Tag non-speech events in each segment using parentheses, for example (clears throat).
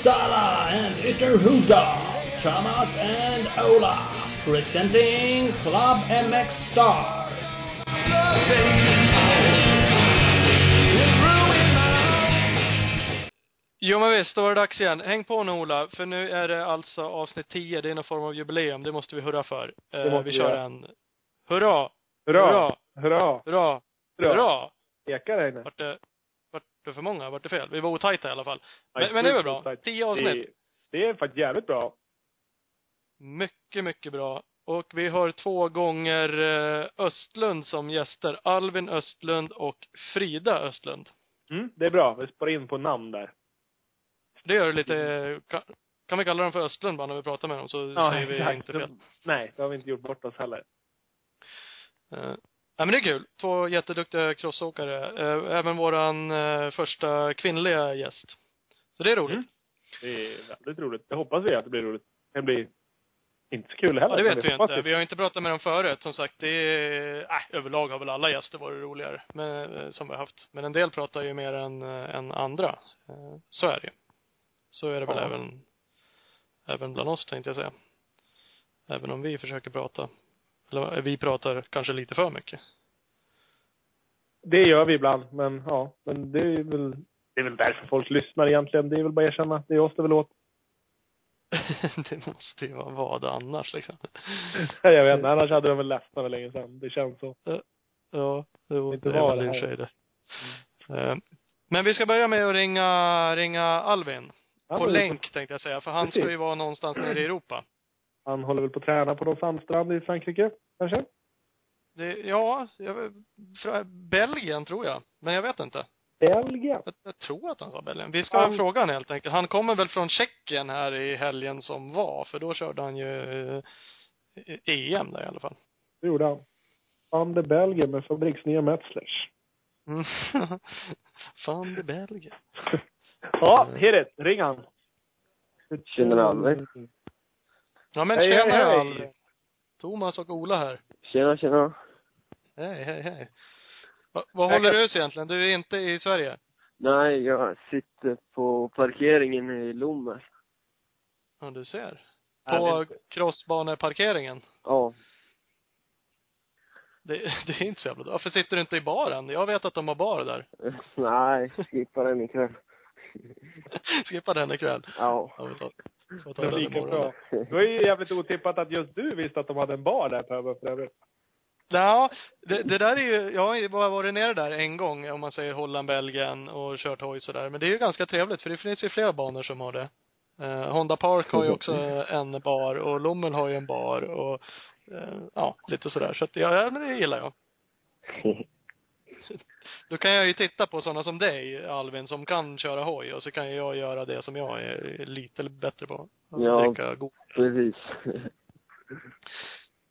Uppsala and Ytterhuda, Thomas and Ola, presenting Club MX Star. Jo men visst, då var det dags igen. Häng på nu Ola, för nu är det alltså avsnitt 10. Det är någon form av jubileum. Det måste vi hurra för. Eh, vi kör göra. en Hurra! Hurra! Hurra! Hurra! Hurra! Hurra! Ekar det inne? Det, för många? Vart det fel? Vi var otajta i alla fall. Nej, Men, men det är väl bra. Tio avsnitt. Det, det är faktiskt jävligt bra. Mycket, mycket bra. Och vi har två gånger eh, Östlund som gäster. Alvin Östlund och Frida Östlund. Mm, det är bra. Vi sparar in på namn där. Det gör det lite, kan, kan vi kalla dem för Östlund bara när vi pratar med dem så säger vi exakt. inte fel. Nej, det har vi inte gjort bort oss heller. Ja men det är kul. Två jätteduktiga crossåkare. Eh, även våran eh, första kvinnliga gäst. Så det är roligt. Mm. Det är väldigt roligt. Det hoppas vi att det blir roligt. Det blir inte så kul heller. Ja, det vet vi inte. Vi har inte pratat med dem förut. Som sagt, det är, äh, överlag har väl alla gäster varit roligare. Men, eh, som vi har haft. Men en del pratar ju mer än, än andra. Så är det ju. Så är det väl Ja. även, även bland oss tänkte jag säga. Även om vi försöker prata. Eller vi pratar kanske lite för mycket. Det gör vi ibland, men ja. Men det är väl, det är väl därför folk lyssnar egentligen. Det är väl bara att erkänna. Det är oss det väl åt. (laughs) det måste ju vara vad annars liksom. (laughs) Jag vet inte, annars hade de väl ledsnat för länge sedan. Det känns så. Ja, jo, Inte det var det här. det. Eh, Men vi ska börja med att ringa, ringa Alvin. Ja, på länk tänkte jag säga, för han Precis. ska ju vara någonstans nere i Europa. Han håller väl på att träna på någon sandstrand i Frankrike, kanske? Det, ja, jag, fra, Belgien tror jag. Men jag vet inte. Belgien? Jag, jag tror att han sa Belgien. Vi ska Han- fråga honom helt enkelt. Han kommer väl från Tjeckien här i helgen som var, för då körde han ju eh, EM där i alla fall. Det gjorde han. Van de Belgien med fabriksnya Metzlers. Mm. Fan, det är Belgien. (laughs) Ja, hit it. Ring han. Tjena, Albert. Ja men Hej, tjena hej. Thomas och Ola här. Tjena, tjena. Hej, hej, hej. Va, vad håller kan- du egentligen? Du är inte i Sverige? Nej, jag sitter på parkeringen i Lommer. Ja, du ser. På crossbaneparkeringen. Ja. Det, (laughs) det är inte så jävla Varför sitter du inte i baren? Jag vet att de har bar där. (laughs) Nej, skippa den ikväll. (laughs) Skippa den ikväll. Ja. Ja, får ta Det var den lika imorgon. bra. Det var ju jävligt otippat att just du visste att de hade en bar där på Över för övrigt. Ja, det, det där är ju, jag har ju bara varit nere där en gång om man säger Holland, Belgien och kört hoj sådär. Men det är ju ganska trevligt för det finns ju flera banor som har det. Eh, Honda Park har ju också en bar och Lommel har ju en bar och eh, ja, lite sådär. Så att ja, ja, men det gillar jag. (laughs) Då kan jag ju titta på sådana som dig, Alvin, som kan köra hoj och så kan jag göra det som jag är lite bättre på. Ja. Dricka god. Precis. (laughs)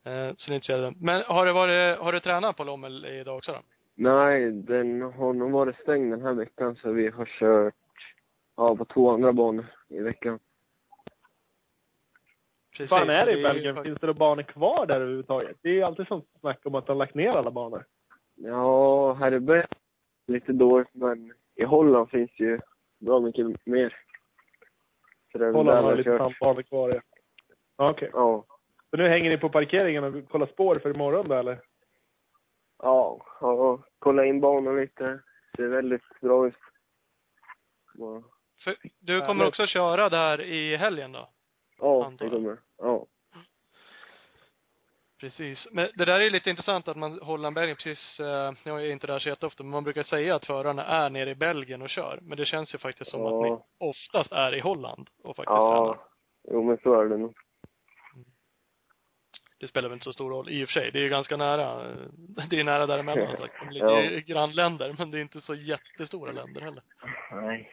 Eh, så det är inte så jävla Men har det varit, har du tränat på Lommel idag också då? Nej, den har nog varit stängd den här veckan så vi har kört, ja, på två andra banor i veckan. Precis. fan är det i Belgien? Finns det några banor kvar där överhuvudtaget? Det är ju alltid sånt snack om att de har lagt ner alla banor. Ja, här i Belgien lite dåligt men i Holland finns ju bra mycket mer. Det Holland där har lite sandbanor kvar. Ja, Ja, okej. Ja. Så nu hänger ni på parkeringen och kollar spår för imorgon då eller? Ja, ja, kolla in banan lite. Ser väldigt bra ut. Ja, För du kommer också köra där i helgen då? ja det jag. kommer. Ja. Precis. Men det där är lite intressant att man, Holland, Belgien, precis, eh, jag är inte där så jätteofta, men man brukar säga att förarna är nere i Belgien och kör. Men det känns ju faktiskt som att Ja. ni oftast är i Holland och faktiskt tränar. Ja. Jo, men så är det nog. Det spelar väl inte så stor roll i och för sig. Det är ju ganska nära. eh, (laughs) Det är nära däremellan sagt. De ligger Ja. i grannländer, men det är inte så jättestora länder heller. Nej.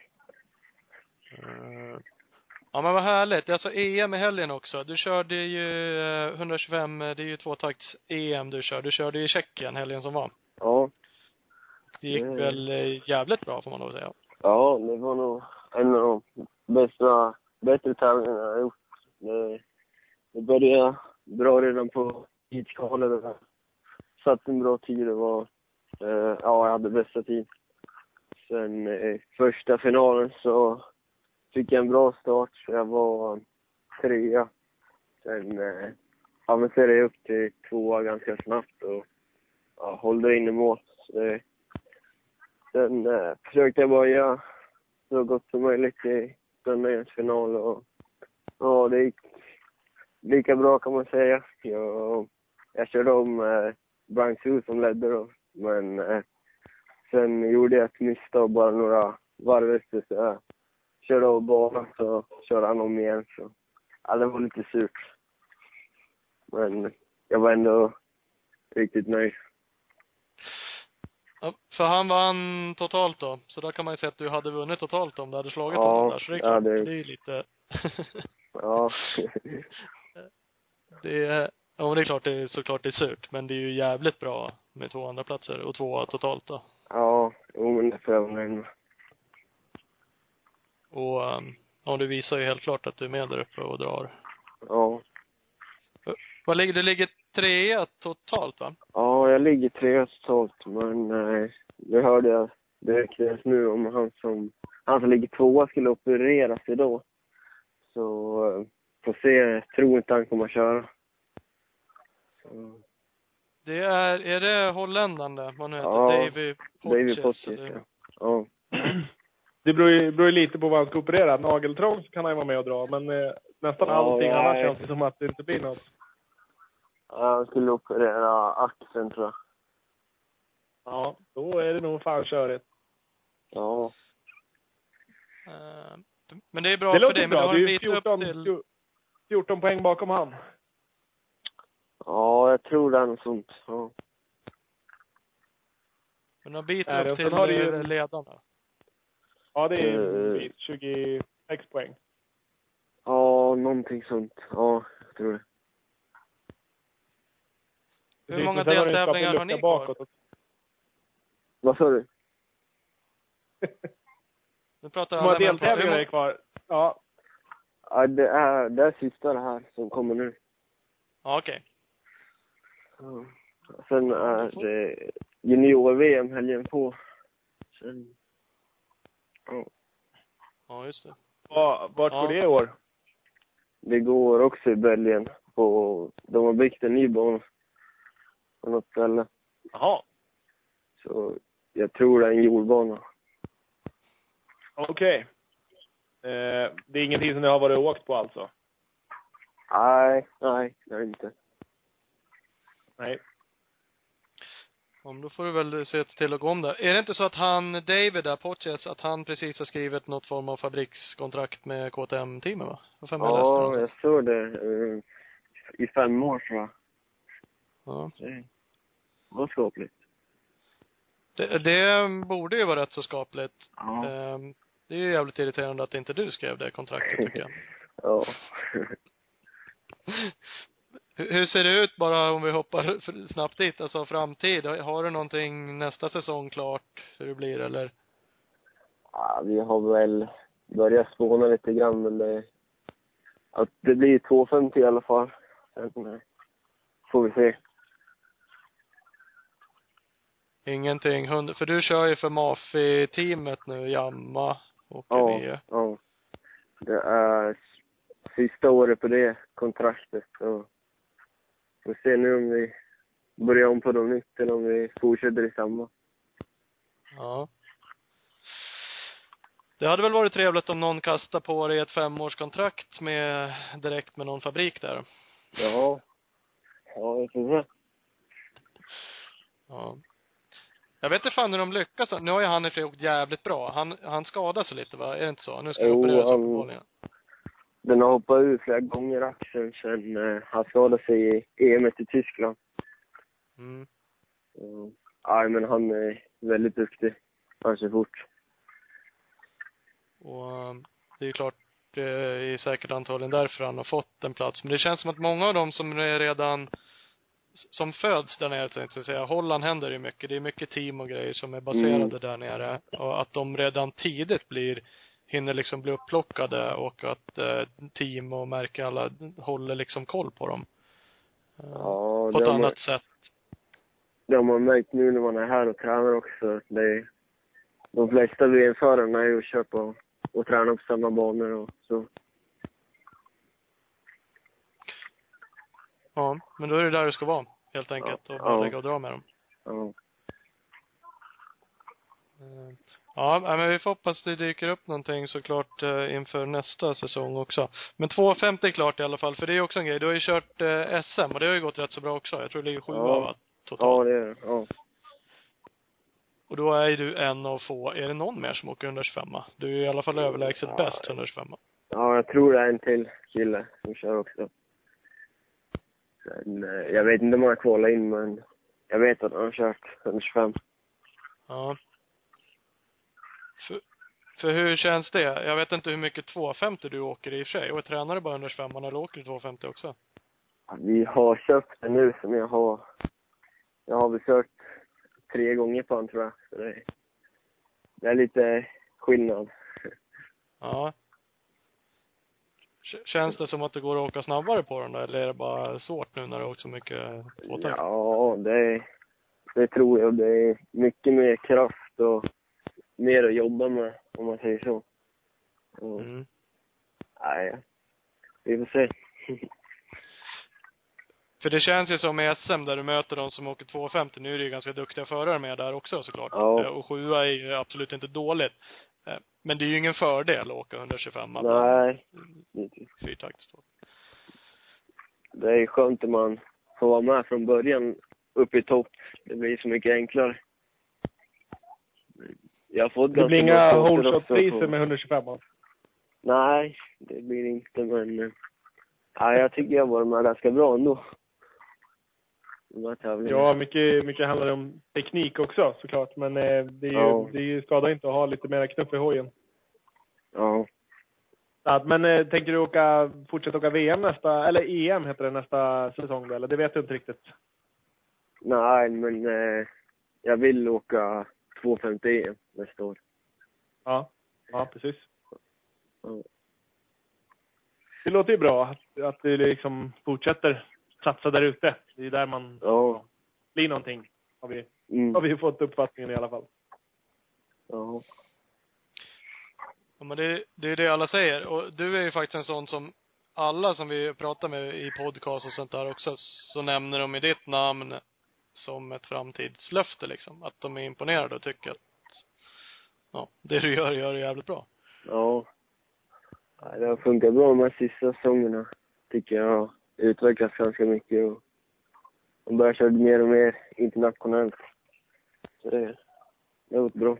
Eh, Ja men vad härligt. Det är alltså EM i helgen också. Du körde ju eh, 125, eh, det är ju tvåtakts EM du kör. Du körde i Tjeckien helgen som var. Ja. Det gick Mm. väl eh, jävligt bra får man nog säga. Ja, det var nog en av de bästa, bättre tävlingarna jag har gjort. Det, det började bra redan på tidskvalet. Jag Satt en bra tid. Det var, eh, ja, jag hade bästa tid. Sen eh, första finalen så fick jag en bra start, så jag var trea. Sen eh, avancerade jag upp till tvåa ganska snabbt och ja, hållde in i mål. Så eh, sen eh, försökte jag bara göra så gott som möjligt i söndagens final och ja, det gick lika bra kan man säga. Jag, jag körde om eh, Brian Sue som ledde då, men eh, sen gjorde jag ett misstag bara några varv efter så jag körde av banan så körde han om igen så ja, det var lite surt. Men jag var ändå riktigt nöjd. Ja, för han vann totalt då. Så då kan man ju säga att du hade vunnit totalt om du hade slagit Ja, honom där. Så det är ja, klart, det- det är ju lite (laughs) Ja. (laughs) Det är, ja men det är klart det är såklart det är surt. Men det är ju jävligt bra med två andra platser och två totalt då. ja, jo men det får jag vara nöjd med. Och um, ja, du visar ju helt klart att du är med där uppe och drar. Ja. Vad ligger, du ligger trea totalt va? Ja, jag ligger trea totalt, men eh, det hörde jag direkt nu om han som, han som ligger tvåa skulle opereras idag. Så, eh, får se, jag tror inte han kommer att köra. Så, Det är, är det holländaren där? Vad nu heter? Ja, Davy Potches, Pottis, eller? ja. ja. Det beror ju, beror ju lite på vad han ska operera. Nageltrång så kan han ju vara med och dra, men eh, nästan Ja, allting nej. annat känns det som att det inte blir något. Han skulle operera axeln tror jag. Ja, då är det nog fan körigt. Ja. Eh, Men det är bra det för dig, men du har en bit upp 14, till 14 poäng bakom han. Ja, jag tror det är något sånt. Ja. Men du har en bit det? upp till ju- ledarna. Ja, det är Eh. en bit. 26 poäng. Ja, någonting sånt. Ja, jag tror det. Hur många deltävlingar har ni kvar? Vad sa du? (laughs) Nu pratar Hur många deltävlingar är kvar? Ja, Ja, det är, det är sista det här som kommer nu. Ja, okej. Ja. Sen är det junior-VM helgen på. Sen, ja. Ja, just det. Va- vart Ja. går det i år? Det går också i Belgien. På, de har byggt en ny bana på något ställe. Jaha, Så jag tror det är en jordbana. okej. Eh, det är ingenting som ni har varit och åkt på alltså? Nej, nej, det är inte. Nej. Men då får du väl se till att gå om där. Är det inte så att han, David där, Potches, att han precis har skrivit något form av fabrikskontrakt med KTM-teamet va? Läste Ja, jag såg det. eh, I fem år tror jag. Ja. Det var skapligt. Det, det borde ju vara rätt så skapligt. Ja. Ehm, Det är ju jävligt irriterande att inte du skrev det kontraktet tycker jag. (laughs) Ja. (laughs) Hur, ser det ut bara om vi hoppar (laughs) snabbt dit, alltså framtid? Har- du någonting nästa säsong klart hur det blir eller? ja. Vi har väl börjat spåna lite grann, men det... Att det blir 250 i alla fall. Sen får vi se. Ingenting, hund, för du kör ju för Mafi-teamet nu, Jamma och Ja, ja. Det är sista året på det kontraktet. Får se nu om vi börjar om på något nytt eller om vi fortsätter i samma. Ja. Det hade väl varit trevligt om någon kastar på dig ett femårskontrakt med, direkt med någon fabrik där. Ja. Ja, vi får se. Ja. Jag vet inte fan hur de lyckas. Nu har ju han i och åkt jävligt bra. Han, han skadade sig lite va? Är det inte så? Nu ska han opereras uppenbarligen. Den har hoppat ur flera gånger axeln sen eh, han skadade sig i EM i Tyskland. Mm. Så, ja, men han är väldigt duktig. Han kör fort. Och um, det är ju klart, det är säkert antagligen därför han har fått en plats. Men det känns som att många av dem som är redan som föds där nere, tänkte jag säga. Holland händer det mycket. Det är mycket team och grejer som är baserade Mm. där nere. Och att de redan tidigt blir, hinner liksom bli upplockade och att eh, team och märken alla håller liksom koll på dem. Eh, Ja, på ett har, man, annat sätt. det har man märkt nu när man är här och tränar också. Det är, de flesta VM-förarna är ju och kör på och träna på samma banor och så. Ja, men då är det där du ska vara, helt enkelt. Och bara Ja. lägga och dra med dem. Ja. Ja, men vi får hoppas det dyker upp någonting såklart eh, inför nästa säsong också. Men 2.50 är klart i alla fall, för det är också en grej. Du har ju kört eh, SM och det har ju gått rätt så bra också. Jag tror det ligger sjua Ja. Ja, Totalt. det är det. Ja. Och då är du en av få, är det någon mer som åker 125 Du är i alla fall överlägset Ja. bäst 125 ja, jag tror det är en till kille som kör också. Sen, eh, jag vet inte om han har kvalat in, men jag vet att han har kört 125. Ja. För, för hur känns det? Jag vet inte hur mycket 250 du åker i och för sig. Och tränar du bara 125 eller åker du 250 också? Vi har köpt den nu som jag har. Jag har väl kört tre gånger på den tror jag. Så det, det är lite skillnad. Ja. Känns det som att det går att åka snabbare på den då, eller är det bara svårt nu när du har åkt så mycket tvåtakt? Ja, det, det tror jag. Det är mycket mer kraft och mer att jobba med, om man säger så. Och, Mm. Nej, vi får se. (laughs) För det känns ju som i SM där du möter de som åker 250, nu är det ju ganska duktiga förare med där också såklart. Ja. Eh, Och sjua är ju absolut inte dåligt. Eh, Men det är ju ingen fördel att åka 125 Nej, fyrtaktsstål. det är skönt om man får vara med från början uppe i topp. Det blir så mycket enklare. Jag fått Det blir inga holeshot-priser med 125 Nej, det blir det inte, men... eh, Nej, jag tycker jag varit med ganska bra ändå. Ja, mycket, mycket handlar om teknik också såklart. Men eh, det är ju, Ja. det är ju skada inte att ha lite mera knuff i hojen. Ja. Ja, men eh, tänker du åka, fortsätta åka VM nästa, eller EM heter det nästa säsong eller? Det vet du inte riktigt. Nej, men eh, jag vill åka 250 EM nästa år. Ja, ja precis. Ja. Det låter ju bra att, att du liksom fortsätter satsa där ute. Det är ju där man Ja. blir någonting. Har vi, Mm. har vi fått uppfattningen i alla fall. Ja. Ja, men det, det är det alla säger. Och du är ju faktiskt en sån som alla som vi pratar med i podcast och sånt där också, så nämner de i ditt namn som ett framtidslöfte liksom. Att de är imponerade och tycker att, ja, det du gör, gör du jävligt bra. Ja. Nej, det har funkat bra de här sista säsongerna. Tycker jag utvecklats ganska mycket och de börjar köra mer och mer internationellt. Så det, det har gått bra.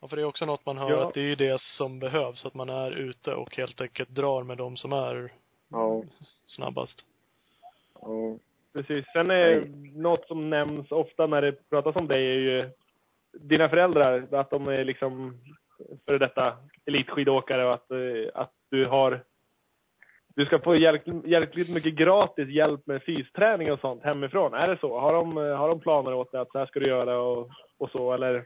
Och för det är också något man hör Ja. att det är ju det som behövs, att man är ute och helt enkelt drar med de som är Ja. snabbast. Ja. Precis. Sen är något som nämns ofta när det pratas om dig är ju dina föräldrar. Att de är liksom före detta elitskidåkare och att, eh, att du har du ska få jäkligt mycket gratis hjälp med fysträning och sånt hemifrån. Är det så? Har de, har de planer åt dig att så här ska du göra och, och så eller?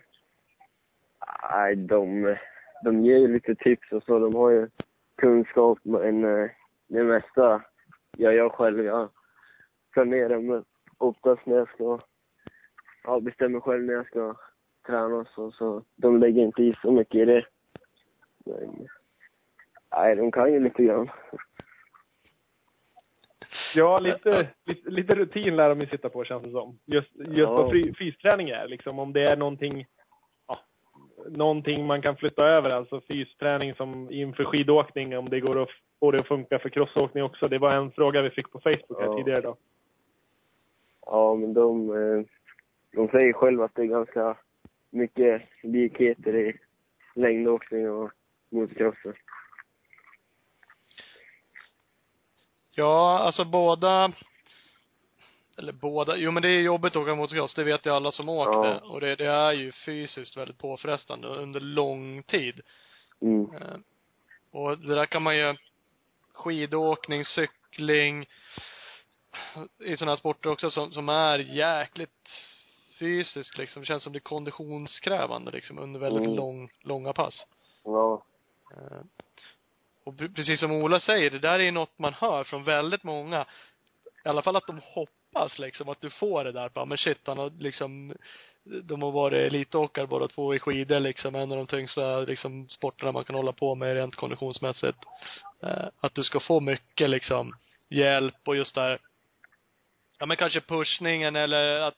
Nej, de, de ger ju lite tips och så. De har ju kunskap, men eh, det mesta gör jag själv. Jag planerar men oftast när jag ska, ja, bestämmer själv när jag ska träna och så. Så de lägger inte i så mycket i det. Men, nej, de kan ju lite grann. Ja, lite, lite, lite rutin lär de ju sitta på känns det som. Just, just Ja. vad fri- fysträning är liksom. Om det är någonting, ja, någonting man kan flytta över. Alltså fysträning som inför skidåkning, om det går att få det att funka för crossåkning också. Det var en fråga vi fick på Facebook här Ja. tidigare idag. Ja, men de, eh, de säger själva att det är ganska mycket likheter i längdåkning och motocrossen. Ja, alltså båda eller båda, jo men det är jobbigt att åka motocross, det vet ju alla som åkte. Ja. Och det, det är ju fysiskt väldigt påfrestande under lång tid. Mm. Eh, och det där kan man ju, skidåkning, cykling, i sådana här sporter också som, som är jäkligt fysiskt liksom. Det känns som det är konditionskrävande liksom under väldigt Mm. lång, långa pass. Ja. Eh, Och pre- precis som Ola säger, det där är ju något man hör från väldigt många. I alla fall att de hoppas liksom att du får det där. Bara, men shit, han har liksom de har varit elitåkare båda två i skidor liksom, en av de tyngsta liksom sporterna man kan hålla på med rent konditionsmässigt. Eh, att du ska få mycket liksom hjälp och just där, ja men kanske pushningen eller att,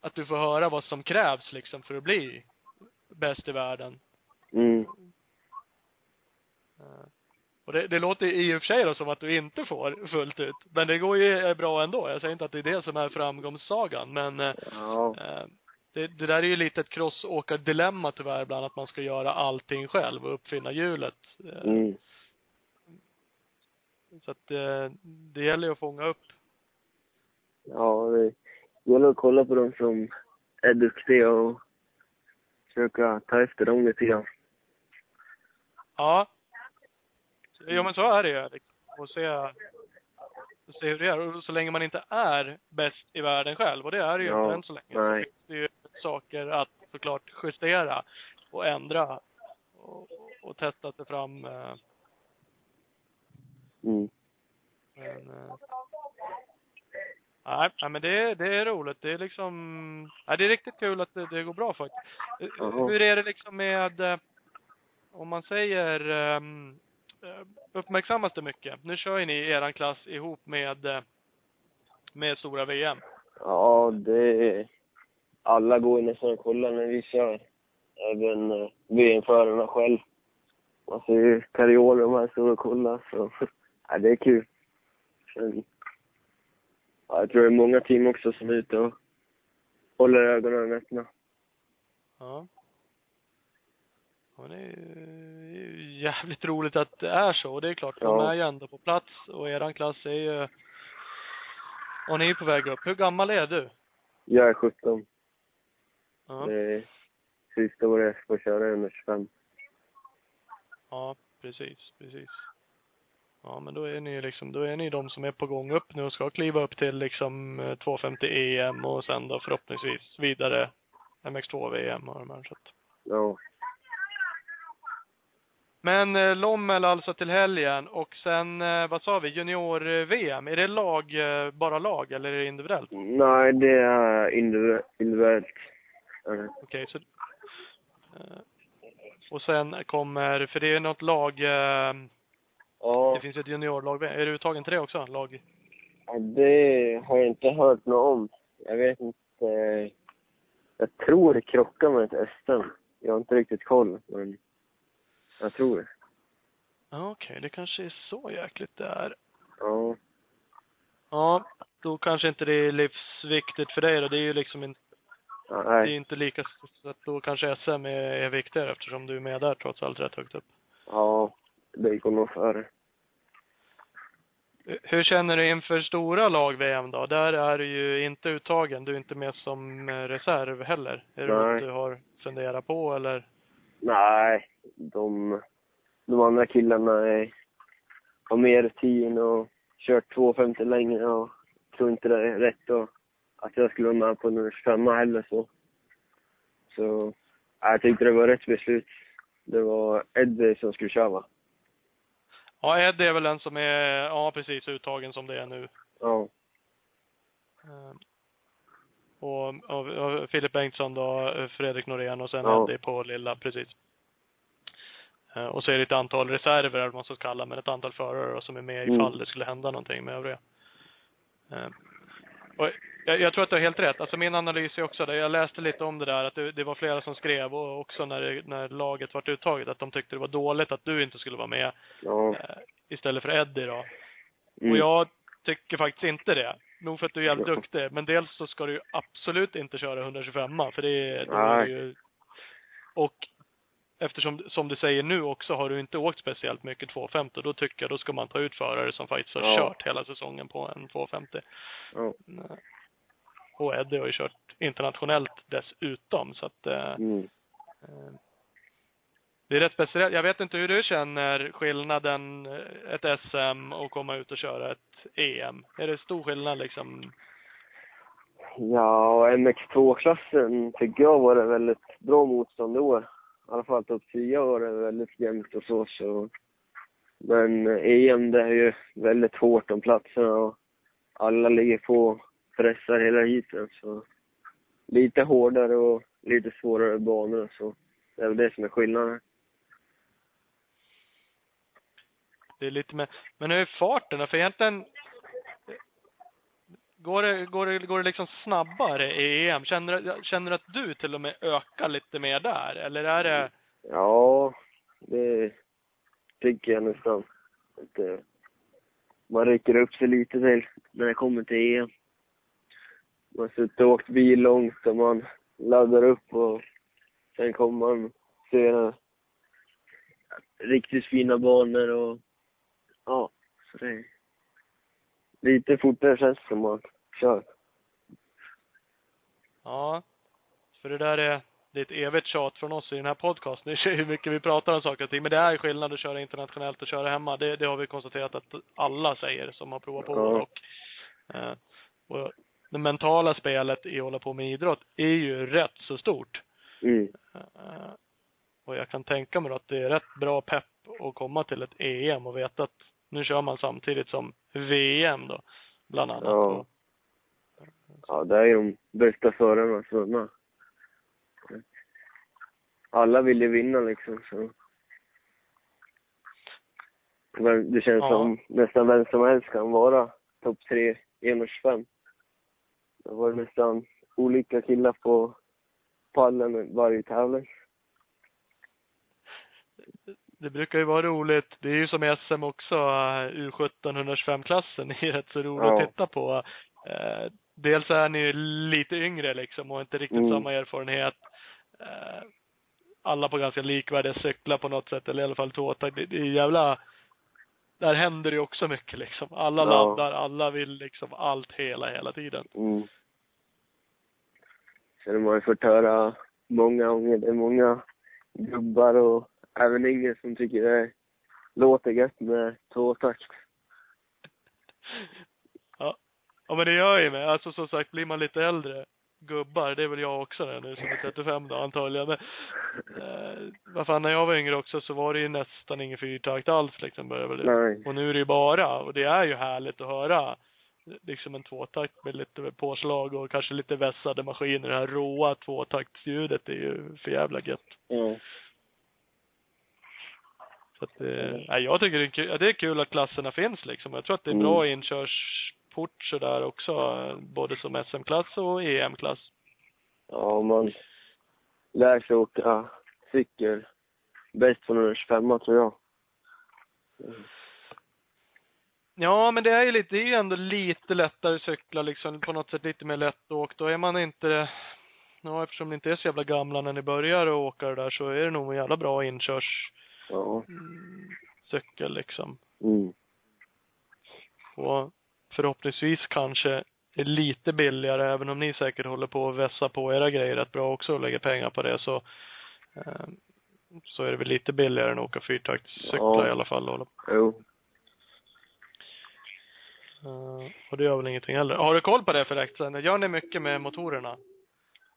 att du får höra vad som krävs liksom för att bli bäst i världen. Mm. Eh, Och det, det låter i och för sig då som att du inte får fullt ut. Men det går ju bra ändå. Jag säger inte att det är det som är framgångssagan, men eh, Ja. eh, det, det där är ju lite ett crossåkardilemma tyvärr ibland, att man ska göra allting själv och uppfinna hjulet. Eh, Mm. Så att eh, det gäller ju att fånga upp. Ja, det gäller att kolla på de som är duktiga och försöka ta efter dem lite grann. Ja. Ja men så är det ju. Liksom. Och se, se hur det är. Och så länge man inte är bäst i världen själv, och det är det ju Ja, inte än så länge. nej. Det är ju saker att såklart justera och ändra och, och testa sig fram. eh, Mm. Men, eh, nej, nej, men det, det är roligt. Det är liksom, nej, det är riktigt kul att det, det går bra faktiskt. Eh. Hur är det liksom med, eh, om man säger, ehm, eh, uppmärksammas det mycket? Nu kör ju ni eran klass ihop med, eh, med stora VM. Ja, det. Alla går nästan och kollar när vi kör. Även eh, VM-förarna själv. Man ser ju Carriol och de här står och kollar, så (laughs) ja, det är kul. Ja, jag tror det är många team också som är ute och håller ögonen öppna. Ja. Och det är ju jävligt roligt att det är så. Och det är klart, de Ja. är ju ändå på plats och eran klass är ju, och ni är på väg upp. Hur gammal är du? Jag är 17. Ja. Det är sista året jag får köra under 25. Ja, precis, precis. Ja, men då är ni liksom, då är ni de som är på gång upp nu och ska kliva upp till liksom eh, 250 EM och sen då förhoppningsvis vidare MX2 VM och de här så att. Ja. Men eh, Lommel alltså till helgen och sen, eh, vad sa vi, junior-VM. Är det lag, eh, bara lag eller är det individuellt? Nej, det är individu- individuellt. Ja. Okej, så eh, och sen kommer, för det är något lag, eh, Ja, det finns ett juniorlag. Är du uttagen till det också? Lag? Ja, det har jag inte hört något om. Jag vet inte. Jag tror det krockar med ett SM. Jag har inte riktigt koll, men jag tror det. Okej, det kanske är så jäkligt det är. Ja. Ja, då kanske inte det är livsviktigt för dig då. Det är ju liksom inte, det är Nej. inte lika, så att då kanske SM är, är viktigare eftersom du är med där trots allt rätt högt upp. Ja, det går nog före. Hur känner du inför stora lag-VM då? Där är du ju inte uttagen. Du är inte med som eh, reserv heller. Är det något du har funderat på eller? Nej, de, de andra killarna är, har mer rutin och kört 250 länge och tror inte det är rätt och att jag skulle vara med på nummer 25 heller så. Så, ja, jag tyckte det var rätt beslut. Det var Eddie som skulle köra? Ja, Ed är väl den som är, ja precis, uttagen som det är nu. Ja. Eh, Och, och, och Filip Bengtsson då, Fredrik Norén och sen Ja. Eddie på lilla, precis. Eh, Och så är det ett antal reserver, eller vad man ska kalla men ett antal förare då, som är med Mm. ifall det skulle hända någonting med övriga. Eh, Och jag, jag tror att du har helt rätt. Alltså min analys är också det. Jag läste lite om det där, att det, det var flera som skrev och också när, det, när laget vart uttaget, att de tyckte det var dåligt att du inte skulle vara med Ja. eh, istället för Eddie då. Mm. Och jag tycker faktiskt inte det. Nog för att du är jävligt Ja. duktig, men dels så ska du ju absolut inte köra 125 för det är, då är det ju... Och eftersom, som du säger nu också, har du inte åkt speciellt mycket 250, då tycker jag då ska man ta ut förare som faktiskt har Ja. kört hela säsongen på en 250. Ja. Och Eddie har ju kört internationellt dessutom, så att eh, Mm. eh, det är rätt speciellt. Jag vet inte hur du känner skillnaden, eh, ett SM och komma ut och köra ett EM. Är det stor skillnad liksom? Ja, och MX2-klassen tycker jag var ett väldigt bra motstånd i år. I alla fall topp 10 var det väldigt jämnt och så. så. Men EM det är ju väldigt hårt om platserna och alla ligger på pressar hela heaten. Så lite hårdare och lite svårare banor så det är väl det som är skillnaden. Det är lite med, men hur är farten? För egentligen, går det, går det, går det liksom snabbare i EM? Känner, känner du att du till och med ökar lite mer där? Eller är det, Ja, det tycker jag nästan. Att, man rycker upp sig lite till när det kommer till EM. Man suttit och åkt bil långt och man laddar upp och sen kommer man se riktigt fina banor och ja, så det lite fortare känns det som man kör. ja. För det där är, det är ett evigt tjat från oss i den här podcasten. Det är hur mycket vi pratar om saker och ting. Men det är skillnad att köra internationellt och köra hemma. Det, det har vi konstaterat att alla säger som har provat på Ja. och, eh, och det mentala spelet i att hålla på med idrott är ju rätt så stort. Mm. Eh, Och jag kan tänka mig att det är rätt bra pepp att komma till ett EM och veta att nu kör man samtidigt som VM då, bland annat. Ja. Ja, det är ju de bästa förarna svunna. Alla vill ju vinna liksom, så. Men det känns Ja. som nästan vem som helst kan vara topp tre i 1,25. Det var nästan olika killar på pallen varje tävling. Det brukar ju vara roligt. Det är ju som i SM också, eh, U17 125-klassen. (laughs) Det är rätt så roligt Ja. att titta på. Eh, Dels är ni ju lite yngre liksom och inte riktigt Mm. samma erfarenhet. Eh, Alla på ganska likvärdiga cyklar på något sätt, eller i alla fall tvåtakt. Det, det är jävla... Där händer det ju också mycket liksom. Alla Ja. laddar, alla vill liksom allt hela, hela tiden. Mm. Sen har man fått höra många gånger, det är många gubbar och även yngre som tycker det låter gött med tvåtakt. Ja. ja, men det gör ju med. Alltså som sagt, blir man lite äldre, gubbar, det är väl jag också nu som är 35 då antagligen. Men, eh, vad fan, när jag var yngre också så var det ju nästan ingen fyrtakt alls liksom. Väl. Nej. Och nu är det ju bara, och det är ju härligt att höra liksom en tvåtakt med lite påslag och kanske lite vässade maskiner. Det här råa tvåtaktsljudet är ju för jävla gött. Ja. Så att, eh, nej, jag tycker det är, kul, det är kul att klasserna finns liksom. Jag tror att det är Mm. bra inkörsport sådär också, både som SM-klass och EM-klass. Ja, man lär sig åka cykel bäst från 125 tror jag. Ja, men det är ju lite, det är ju ändå lite lättare cykla liksom, på något sätt lite mer lättåkt. Då är man inte, ja eftersom ni inte är så jävla gamla när ni börjar att åka det där så är det nog en jävla bra inkörscykel Ja. liksom. Mm. Och förhoppningsvis kanske är lite billigare, även om ni säkert håller på att vässa på era grejer rätt bra också och lägger pengar på det så, eh, så är det väl lite billigare än att åka fyrtaktscyklar Ja. i alla fall. Och, Jo. Eh, och det gör väl ingenting heller. Har du koll på det förresten? Gör ni mycket med motorerna?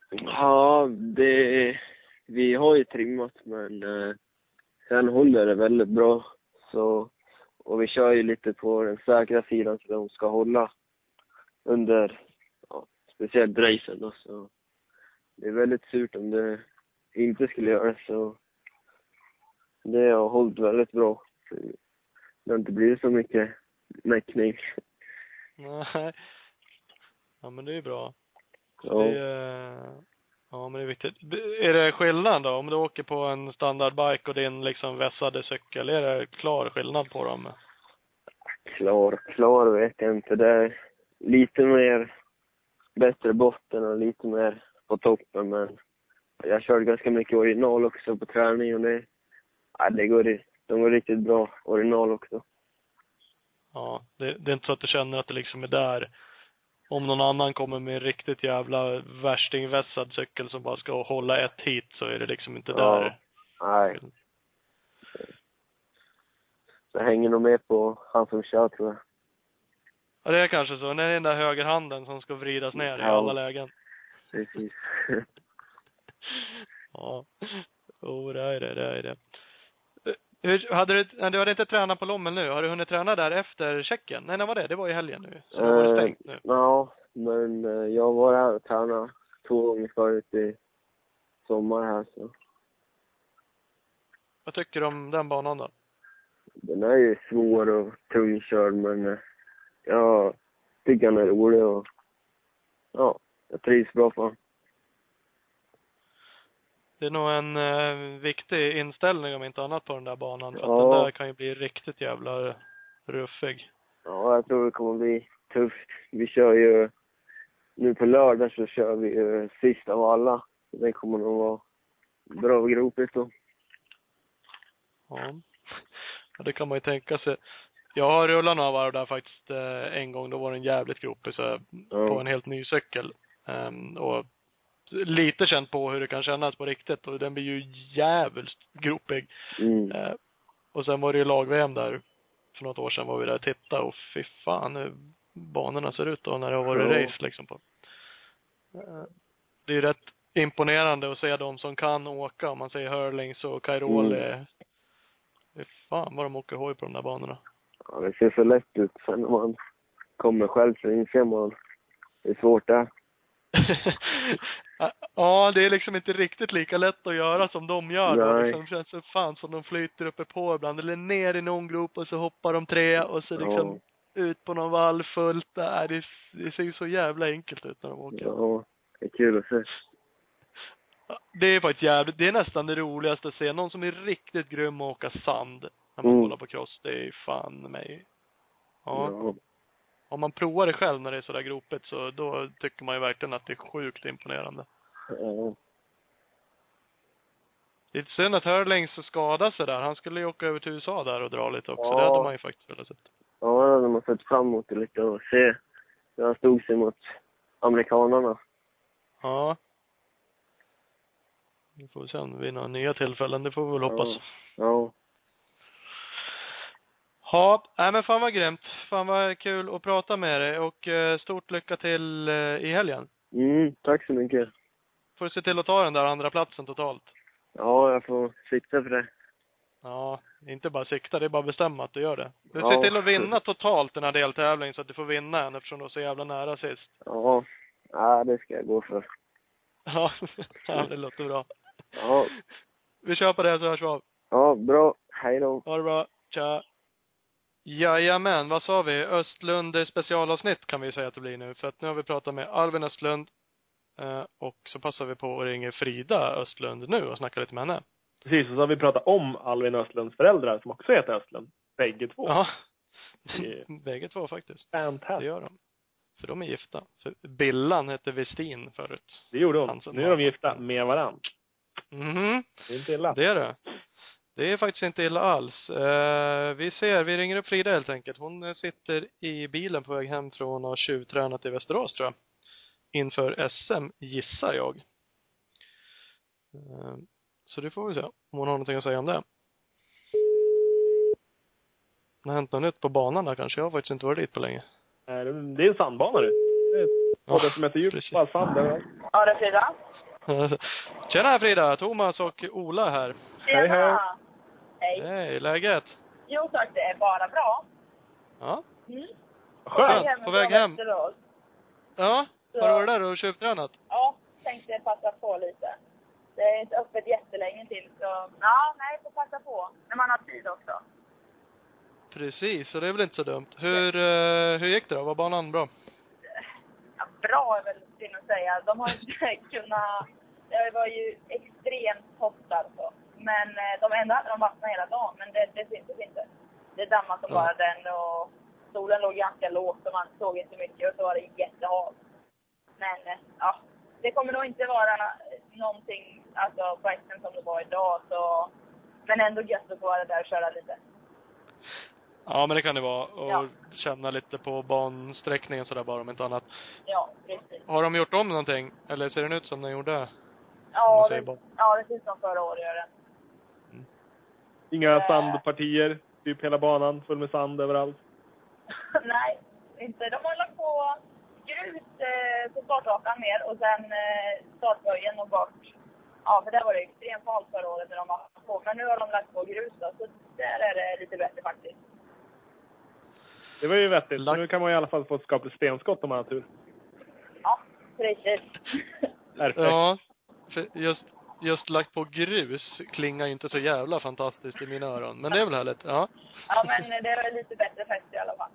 Ja, det... Vi har ju trimmat, men eh, sen håller det väldigt bra. Så, och vi kör ju lite på den säkra sidan så de ska hålla under, ja, speciellt racen då. Så det är väldigt surt om det inte skulle göra det, så det har hållit väldigt bra. Det har inte blivit så mycket mäckning. Nej. Ja men det är ju bra. Ja. Det är, ja men det är viktigt. Är det skillnad då? Om du åker på en standardbike och din liksom vässade cykel, är det klar skillnad på dem? Klar, klar vet jag inte. Det är lite mer bättre botten och lite mer på toppen, men jag körde ganska mycket original också på träning och det, ja, det går, de går riktigt bra original också. Ja, det, det är inte så att du känner att det liksom är där. Om någon annan kommer med en riktigt jävla värstingvässad cykel som bara ska hålla ett hit så är det liksom inte Ja. där. Nej. Så hänger nog med på han som kör tror jag. Ja, det är kanske så. Det är den där högerhanden som ska vridas ner i Ja. alla lägen. Precis. (laughs) Ja. Jo, det är det, det är det. Eh, Hur, hade du, du hade inte tränat på Lommel nu. Har du hunnit träna där efter Tjeckien? Nej, när var det? Det var i helgen nu. Så då var Eh, stängt nu. Ja, men eh, jag var här och tränade två gånger förut i sommar här så. Vad tycker du om den banan då? Den är ju svår och tungkörd men eh, jag tycker den är rolig och ja, jag trivs bra på den. Det är nog en eh, viktig inställning om inte annat på den där banan. För att Ja. den där kan ju bli riktigt jävla ruffig. Ja, jag tror det kommer bli tufft. Vi kör ju, nu på lördag så kör vi ju sist av alla. Det kommer nog vara bra gropigt då. Ja. ja, det kan man ju tänka sig. Jag har rullat några varv där faktiskt eh, en gång. Då var den jävligt gropig så på Ja. en helt ny cykel. Ehm, och lite känt på hur det kan kännas på riktigt och den blir ju jävligt gropig. Mm. Eh, och sen var det ju lag-VM där för något år sedan var vi där och tittade och fy fan hur banorna ser ut då när det har varit Ja. race liksom på. Eh, Det är ju rätt imponerande att se de som kan åka, om man säger Hurlings och Cairoli. Mm. Fy fan vad de åker hoj på de där banorna. ja, det ser så lätt ut. Sen när man kommer själv så inser man hur svårt det är. (laughs) ja, det är liksom inte riktigt lika lätt att göra som de gör. då. Nej. Liksom, känns så fan som de flyter uppe på ibland. Eller ner i någon grop och så hoppar de tre och så liksom ut på någon vall fullt. Där. Det, det ser ju så jävla enkelt ut när de åker. Ja, det är kul att se. Det är faktiskt jävligt, det är nästan det roligaste att se. Någon som är riktigt grym att åka sand. När man Mm. kollar på cross. Det är fan mig. Ja. Ja. Om man provar det själv när det är sådär gropigt så då tycker man ju verkligen att det är sjukt imponerande. Det är synd att Hurlings skadade sig där. Han skulle ju åka över till USA där och dra lite också. Ja. Det hade man ju faktiskt velat sett. Ja, det hade man sett fram emot det lite och se hur han stod sig mot amerikanarna. Ja. Vi får se om blir några nya tillfällen. Det får vi väl hoppas. Ja. Ja. Ja, nej men fan vad grymt. Fan vad kul att prata med dig och eh, stort lycka till eh, i helgen. Mm, tack så mycket. Får du se till att ta den där andra platsen totalt. Ja, jag får sikta för det. Ja, inte bara sikta, det är bara bestämma att du gör det. Du Ja. ser till att vinna totalt den här deltävlingen så att du får vinna en eftersom du var så jävla nära sist. Ja, ja det ska jag gå för. (laughs) Ja, ja det låter bra. Ja, Vi kör på det så hörs vi av. ja bra. Hej då. Ha det bra. Tja. Jajamän, vad sa vi? Östlund specialavsnitt kan vi säga att det blir nu. För att nu har vi pratat med Alvin Östlund. Eh, och så passar vi på att ringa Frida Östlund nu och snacka lite med henne. Precis, och så har vi pratat om Alvin Östlunds föräldrar som också heter Östlund. Bägge två. Ja. Det (laughs) Bägge två faktiskt. Det Fantastiskt. gör de. För de är gifta. För Billan hette Westin förut. Det gjorde hon. Nu är de gifta med varann. Mhm. Det är inte illa. Det är det. Det är faktiskt inte illa alls. Eh, vi ser, vi ringer upp Frida helt enkelt. Hon eh, sitter i bilen på väg hem från att ha tjuvtränat i Västerås tror jag. Inför SM, gissar jag. Eh, så det får vi se om hon har någonting att säga om det. Det har hänt något nytt på banan där kanske. Jag har faktiskt inte varit dit på länge. Nej, det- Det är en sandbana nu. Det är ett Ja, område som sand överallt. Ja, det är Frida. (laughs) Tjena Frida! Thomas och Ola här. Hej, hej. Tjena. Hej. Hej, läget? Jo tack, det är bara bra. Ja. Mm. Skönt. På väg hem. Västerås. Ja, har du varit där och tjuvtränat? Ja, tänkte passa på lite. Det är inte öppet jättelänge till så, ja, nej, får passa på. När man har tid också. Precis, så det är väl inte så dumt. Hur, eh, hur gick det då? Var banan bra? Ja, bra är väl synd att säga. De har inte (laughs) kunnat, det var ju extremt hett alltså. Men eh, de ändå hade de vattnat hela dagen, men det, det syntes inte. Det dammade som Ja. bara den och solen låg ganska lågt och man såg inte mycket och så var det jättehalt. Men ja, det kommer nog inte vara någonting alltså, på SM som det var idag så men ändå gött att få vara där och köra lite. Ja, men det kan det vara. Och Ja. känna lite på bansträckningen sådär bara om inte annat. Ja, precis. Har de gjort om någonting? Eller ser den ut som den gjorde? Ja, det, bara. ja, det ser ut som förra året gör den. Inga Eh. sandpartier. Typ hela banan full med sand överallt. (laughs) Nej, inte. De har lagt på grus eh, på startrakan mer och sen eh, startböjen och bort. Ja, för där var det extremt halt förra året när de var på. Men nu har de lagt på grus då, så där är det lite bättre faktiskt. Det var ju vettigt. Lack- Nu kan man i alla fall få ett skapligt stenskott om man har tur. Ja, precis. RP. Ja. För just, just lagt på grus klingar ju inte så jävla fantastiskt i mina öron. Men det är väl härligt? Ja. Ja, men det är lite bättre fest i alla fall.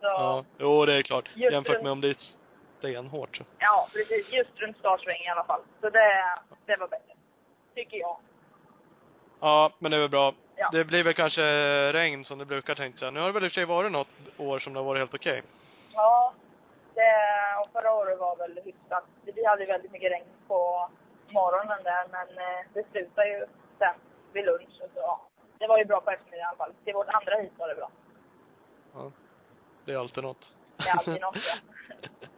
Så, Ja. Jo, det är klart. Just Jämfört med om det är stenhårt så. ja, precis. Just runt startsväng i alla fall. Så det, det var bättre. Tycker jag. Ja, men det är väl bra. Ja. Det blir väl kanske regn som det brukar tänkte jag. Nu har det väl i och för sig varit något år som det har varit helt okej. Ja, det, och förra året var väl hyfsat. Vi hade ju väldigt mycket regn på morgonen där, men eh, det slutade ju sen vid lunch. Och så, ja. Det var ju bra på eftermiddagen i alla fall. Till vårt andra hit var det bra. Ja. Det är alltid något. Det är alltid något, ja. (laughs)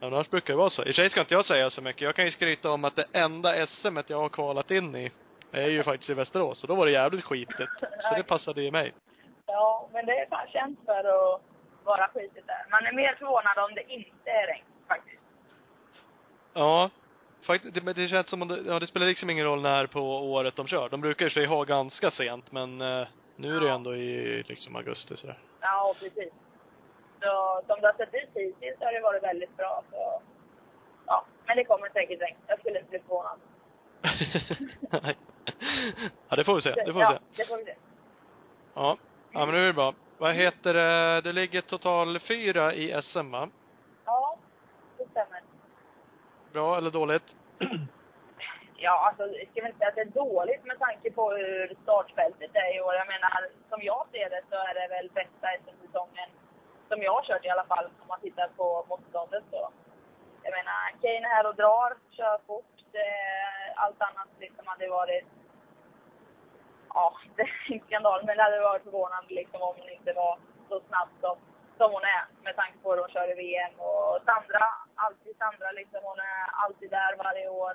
Annars brukar det vara så. I och för sig ska inte jag säga så mycket. Jag kan ju skryta om att det enda SM jag har kvalat in i är ju faktiskt i Västerås. Och då var det jävligt skitigt. Så det passade ju mig. Ja, men det är fan känt för att vara skitigt där. Man är mer förvånad om det inte är regn, faktiskt. Ja. Faktiskt, det, det känns som om det, ja det spelar liksom ingen roll när på året de kör. De brukar för sig ha ganska sent, men eh, nu är det Ja. ändå i liksom augusti sådär. Ja, precis. Så som det har sett ut hittills har det varit väldigt bra. Så, ja, men det kommer säkert regn. Jag skulle inte bli förvånad. (laughs) Ja, det får vi se. Det får vi ja, se. det får vi se. Ja. Ja, men nu är det bra. Vad heter det? Det ligger total fyra i SM, va? Ja, det stämmer. Bra eller dåligt? (clears throat) Ja, alltså jag ska väl inte säga att det är dåligt med tanke på hur startfältet är i år. Jag menar, som jag ser det så är det väl bästa SM-säsongen som jag har kört i alla fall, om man tittar på motståndet så. Jag menar, Kane är här och drar, kör fort. Det, allt annat liksom hade varit, ja, (laughs) det är en skandal, men det hade varit förvånande liksom om hon inte var så snabb som, som hon är med tanke på hur hon kör i VM. Och Sandra, alltid Sandra liksom, hon är alltid där varje år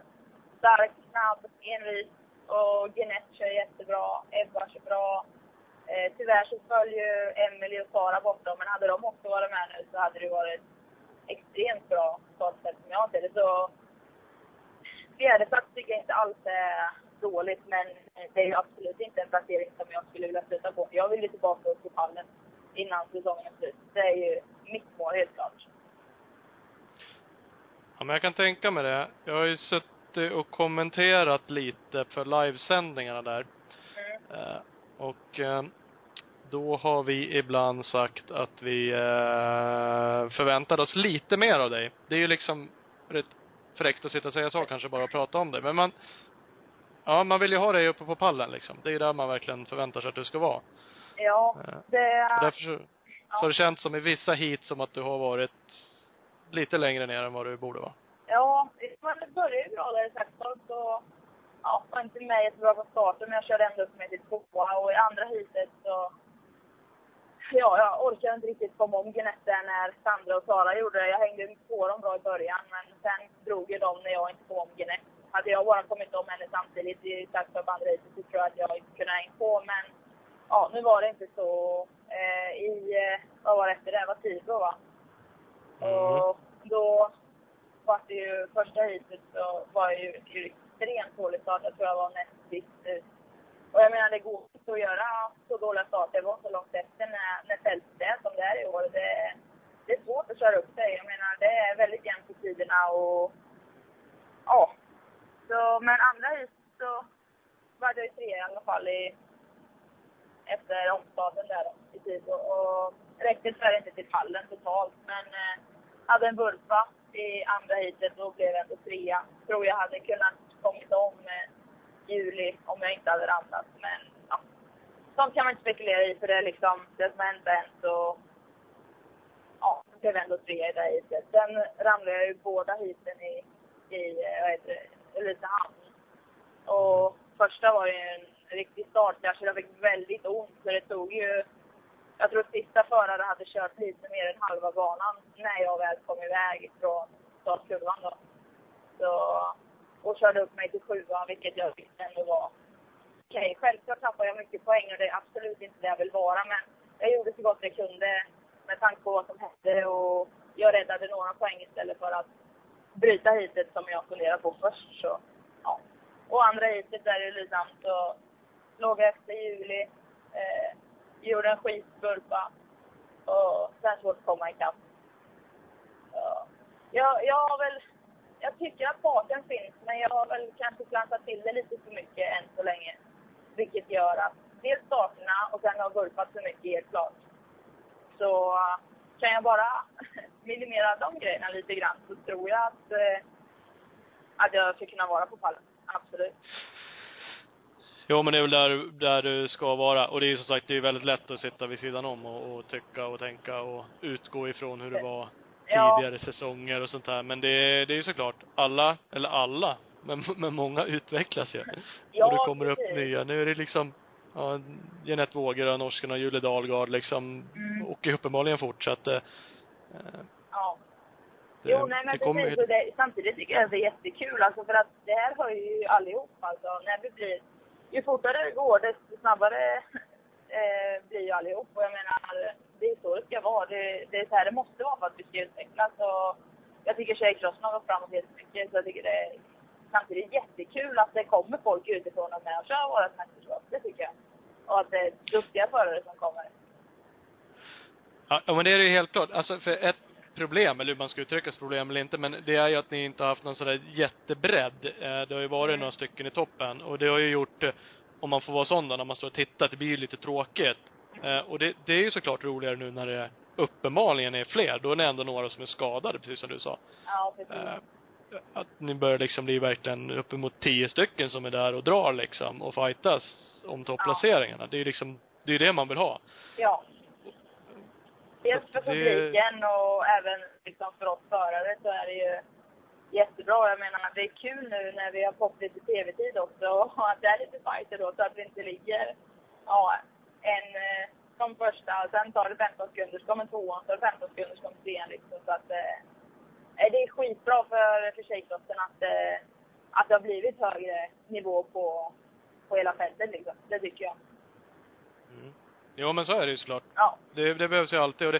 stark, snabb, envis. Och Guinette kör jättebra. Ebba kör bra. Eh, tyvärr så föll ju Emily och Sara bort men hade de också varit med nu så hade det varit extremt bra startfält som jag ser det. Så fjärdeplats tycker jag inte alls är dåligt, men det är ju absolut inte en placering som jag skulle vilja sluta på. Jag vill ju tillbaka upp till pallen innan säsongen är slut. Det är ju mitt mål helt klart. Ja, men jag kan tänka mig det. Jag har ju suttit och kommenterat lite för livesändningarna där. Mm. Eh, och eh, då har vi ibland sagt att vi eh, förväntar oss lite mer av dig. Det är ju liksom rätt fräckt att sitta och säga så kanske bara och prata om det. Men man, ja man vill ju ha dig uppe på pallen liksom. Det är ju där man verkligen förväntar sig att du ska vara. Ja, Eh, det... Och därför så, så har det känts som i vissa hit som att du har varit lite längre ner än vad du borde vara. Ja, man började ju bra där i Saxtorp så ja, var inte med jättebra på starten men jag körde ändå upp mig till tvåa och i andra heatet så Ja, jag orkade inte riktigt komma om Gnette när Sandra och Sara gjorde det. Jag hängde på dem bra i början men sen drog ju de när jag inte kom om Gnette. Hade jag bara kommit om henne samtidigt i andra heatet så tror jag att jag inte kunde hänga på men ja, nu var det inte så. Eh, I, eh, vad var det efter det? Det var Tibro va? Mm. Och då var det ju första heatet så var jag ju ju extremt dålig start. Jag tror jag var näst sist ut. Och jag menar det går inte att göra så dåliga starter. Det var så långt efter när, när fältet är som det är i år. Det, det är svårt att köra upp sig. Jag menar det är väldigt jämnt på tiderna och ja. Så, men andra hus så var jag ju tre i alla fall i, efter omstarten där då, i tid. Och, och räckte tyvärr inte till pallen totalt. Men eh, hade en vurpa i andra heatet och blev ändå trea. Tror jag hade kunnat kommit om eh, juli om jag inte hade ramlat. Men ja, sånt kan man inte spekulera i för det är liksom det som har hänt än så ja, blev ändå trea i det här heatet. Sen ramlade jag ju båda heaten i, i vad heter det, Ulricehamn. Och första var ju en riktig startkrasch. Jag fick väldigt ont så det tog ju jag tror sista förare hade kört lite mer än halva banan när jag väl kom iväg från startkurvan då. Så, och körde upp mig till sjuan, vilket jag tyckte ändå var okej. Okay, självklart tappade jag mycket poäng och det är absolut inte det jag vill vara, men jag gjorde så gott jag kunde med tanke på vad som hände och jag räddade några poäng istället för att bryta hitet som jag funderade på först. Så, ja. Och andra hitet där i Lysam så låg jag efter juli. Eh, gjorde en skitburpa och sen svårt att komma ikapp. Ja. jag, jag har väl jag tycker att farten finns, men jag har väl kanske klantat till det lite för mycket än så länge. Vilket gör att dels starterna och sen har gurpat för mycket helt klart. Så kan jag bara minimera de grejerna lite grann så tror jag att, eh, att jag ska kunna vara på pallen. Absolut. Jo, men det är väl där, där du ska vara. Och det är ju som sagt, det är väldigt lätt att sitta vid sidan om och, och tycka och tänka och utgå ifrån hur det var Ja. tidigare säsonger och sånt där. Men det, det är ju såklart, alla, eller alla, men, (laughs) men många utvecklas ju. Ja, och det kommer upp precis. nya. Nu är det liksom, ja, Jeanette Våger och norsken och Julie Dahlgard liksom Mm. åker uppenbarligen fort så att eh, Ja. det, Jo, nej men precis. ju, det, samtidigt tycker jag det är jättekul alltså för att det här hör ju allihop alltså. När vi blir, ju fortare det går desto snabbare (laughs) eh, blir ju allihop. Och jag menar, det är så det ska vara. Det, det är så här det måste vara för att vi ska utvecklas. Och jag tycker tjejcrossen har gått framåt jättemycket så jag tycker det är samtidigt jättekul att det kommer folk utifrån och med och kör vårat mästerskap. Det tycker jag. Och att det är duktiga förare som kommer. Ja, ja, men det är ju helt klart. Alltså, för ett problem, eller hur man ska uttrycka sig problem eller inte, men det är ju att ni inte har haft någon sådär jättebredd. Eh, Det har ju varit några stycken i toppen och det har ju gjort, eh, om man får vara sån då, när man står och tittar, det blir ju lite tråkigt. Eh, Och det, det är ju såklart roligare nu när det uppenbarligen är fler. Då är det ändå några som är skadade, precis som du sa. Ja, precis. Att ni börjar liksom bli verkligen uppemot tio stycken som är där och drar liksom och fightas om topplaceringarna. Det är ju liksom, det är ju det man vill ha. Ja. Dels för Så det- publiken och även liksom för oss förare så är det ju jättebra. Jag menar, det är kul nu när vi har fått lite tv-tid också (laughs) och att det är lite fighter då så att vi inte ligger, ja, en eh, som första, sen tar det 15 sekunder, så kommer tvåan, så tar det 15 sekunder, så kommer trean liksom. Så att eh, det är skitbra för, för tjejcrossen att, eh, att det har blivit högre nivå på, på hela fältet liksom. Det tycker jag. Mm. Jo, men så är det ju såklart. Ja. Det, det behövs ju alltid och det,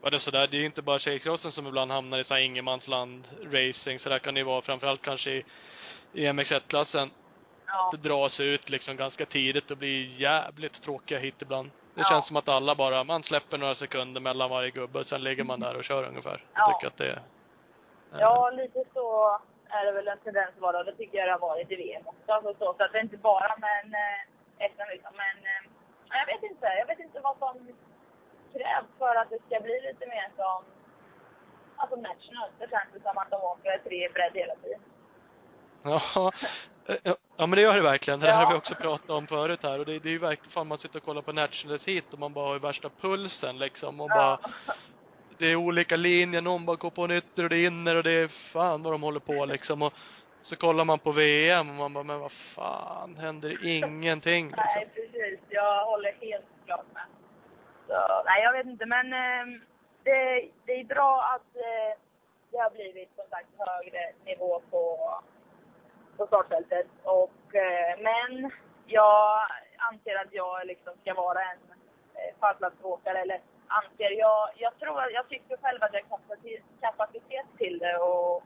var det sådär, det är ju inte bara tjejcrossen som ibland hamnar i så här ingenmansland racing, så där kan det ju vara framförallt kanske i, i MX1-klassen. Ja. Det dras ut liksom ganska tidigt och blir jävligt tråkiga hit ibland. Det Ja. känns som att alla bara, man släpper några sekunder mellan varje gubbe, sen ligger man där och kör ungefär. Ja. Jag tycker att det eh, Ja, lite så är det väl en tendens att vara. Det tycker jag det har varit i VM också. Alltså så, så att det är inte bara men eh, SM liksom. Men eh, jag vet inte. Jag vet inte vad som krävs för att det ska bli lite mer som Alltså national. Det känns det som att de åker tre bredd hela tiden. Ja, ja men det gör det verkligen. Det där Ja. har vi också pratat om förut här och det, det är ju verkligen, fan man sitter och kollar på Nationals hit och man bara har värsta pulsen liksom och bara, det är olika linjer, någon bara går på en ytter och det är inner och det är fan vad de håller på liksom och så kollar man på VM och man bara, men vad fan, händer (laughs) ingenting liksom. Nej. Jag håller helt klart med. Så, nej, jag vet inte. Men eh, det, det är bra att eh, det har blivit som sagt högre nivå på, på startfältet. Och, eh, men jag anser att jag liksom ska vara en eh, fallplatsåkare. Eller anser jag. Jag tror jag tycker själv att jag har kapacitet till det. Och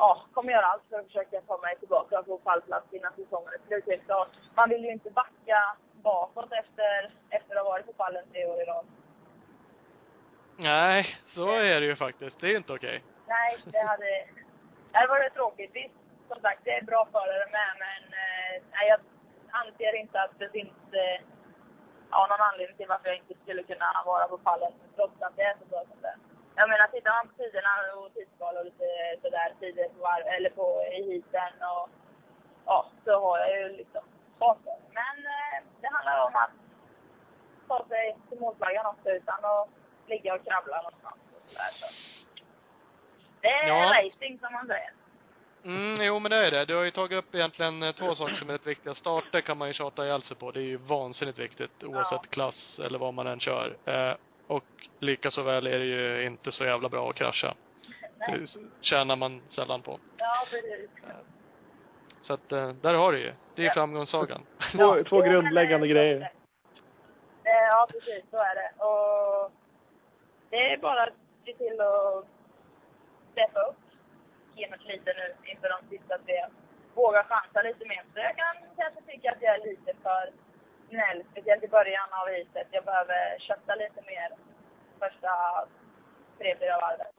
ja, kommer göra allt för att försöka ta mig tillbaka på pallplats innan säsongen är slut. Helt klart. Man vill ju inte backa bakåt efter, efter att ha varit på pallen tre år i rad. Nej, så är det ju faktiskt. Det är inte okej. Nej, det hade, det hade varit tråkigt. Visst, som sagt, det är bra förare med, men eh, jag anser inte att det finns eh, ja, någon anledning till varför jag inte skulle kunna vara på pallen, trots att det är så bra som det är. Jag menar, tittar man på tiderna och tidsval och lite sådär, tider på varv, eller på i heaten och ja, så har jag ju liksom det. Men eh, det handlar om att ta sig till målflaggan också utan att ligga och krabbla någonstans och sådär. Så. Det är Ja. racing som man säger. Mm, jo men det är det. Du har ju tagit upp egentligen eh, två saker som är rätt viktiga. Starter kan man ju tjata ihjäl sig på. Det är ju vansinnigt viktigt oavsett Ja. klass eller vad man än kör. Eh, och lika så väl är det ju inte så jävla bra att krascha. Nej. Det tjänar man sällan på. Ja, precis. Så att, eh, där har du ju. Det är Ja. framgångssagan. (laughs) Två, två Jo, men, grundläggande eh, grejer. eh, Ja, precis. Så är det. Och det är bara att se till att steppa upp gamet lite nu inför de sista tre. Våga chansa lite mer. Så jag kan kanske tycka att jag är lite för snäll, speciellt i början av racet. Jag behöver kötta lite mer första tre, fyra varven.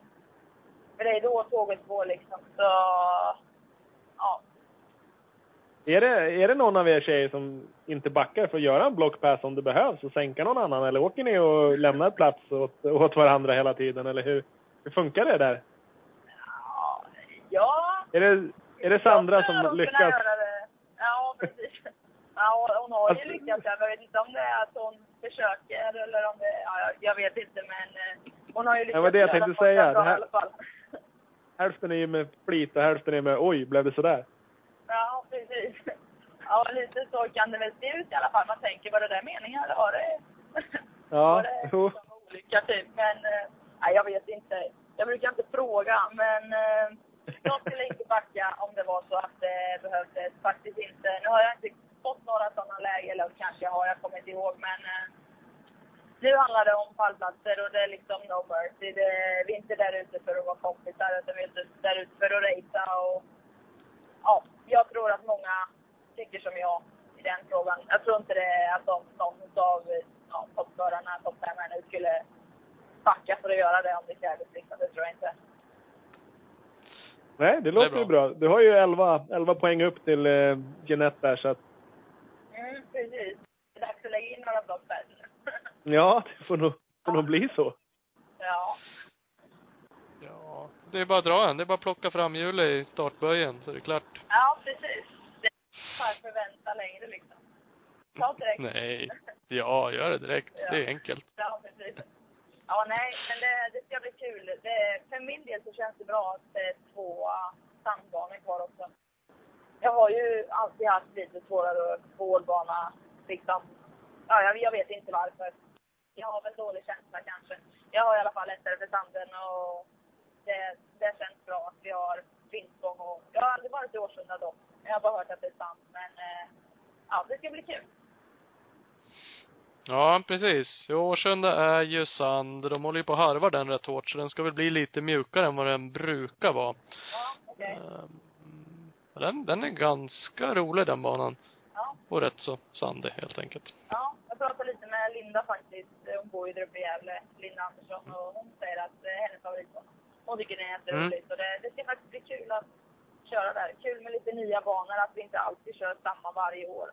För det är då tåget går liksom. Så, ja. Är det, är det någon av er tjejer som inte backar för att göra en blockpass om det behövs och sänka någon annan? Eller åker ni och lämnar plats åt, åt varandra hela tiden? Eller hur, hur funkar det där? Ja. Är det, är det Sandra som lyckas? Ja, precis. Ja, hon har ju Alltså- lyckats. Jag vet inte om det är att hon försöker eller om det... Ja, jag, vet inte, men eh, hon har ju lyckats var det jag tänkte säga. bra Det här- i alla fall. (laughs) Hälften är ju med flit och hälften är med oj, blev det sådär? Ja, precis. Ja, lite så kan det väl se ut i alla fall. Man tänker, var det där meningen eller var det... Ja, (laughs) var det jo. liksom olycka typ? Men, eh, nej jag vet inte. Jag brukar inte fråga, men eh, jag skulle inte backa om det var så att det behövdes. Faktiskt inte. Nu har jag inte fått några sådana lägen, eller kanske har, jag kommer inte ihåg, men eh, nu handlar det om pallplatser och det är liksom no mercy. Det, vi är inte där ute för att vara kompisar, utan vi är där ute för att racea och ja, jag tror att många tycker som jag i den frågan. Jag tror inte det är att de, någon av ja, toppförarna, toppfemmorna skulle backa för att göra det om det krävdes liksom. Det tror jag inte. Nej, det låter bra. ju bra. Du har ju 11, 11 poäng upp till eh, Jeanette där så att, Mm, precis. Det är dags att lägga in några blockfärg (laughs) nu. ja, det får nog, får nog bli så. ja. Ja, det är bara att dra en. Det är bara att plocka fram hjulet i startböjen så är det klart. ja, precis. Det är bara att förvänta längre liksom. Ta direkt. Nej. Ja, gör det direkt. Det är enkelt. Ja, precis. Ja, nej, men det, det ska bli kul. Det, för min del så känns det bra att det är två sandbanor kvar också. Jag har ju alltid haft lite svårare på hårdbana, liksom. Ja, jag, jag vet inte varför. Jag har väl dålig känsla kanske. Jag har i alla fall lättare för sanden och det, det känns bra att vi har vindspång och jag har aldrig varit i Årsunda dock. Jag har bara hört att det är sant, men eh, ja, det ska bli kul. Ja, precis. Årsunda är ju sand. De håller ju på att harva den rätt hårt, så den ska väl bli lite mjukare än vad den brukar vara. Ja, okej. Den, den är ganska rolig den banan. Ja. Och rätt så sandig helt enkelt. Ja, jag pratade lite med Linda faktiskt. Hon bor ju där uppe i Gävle, Linda Andersson, och hon säger att det är hennes favoritbana. Hon tycker det är jätteroligt och det, det ska faktiskt bli kul att köra där. Kul med lite nya banor, att vi inte alltid kör samma varje år.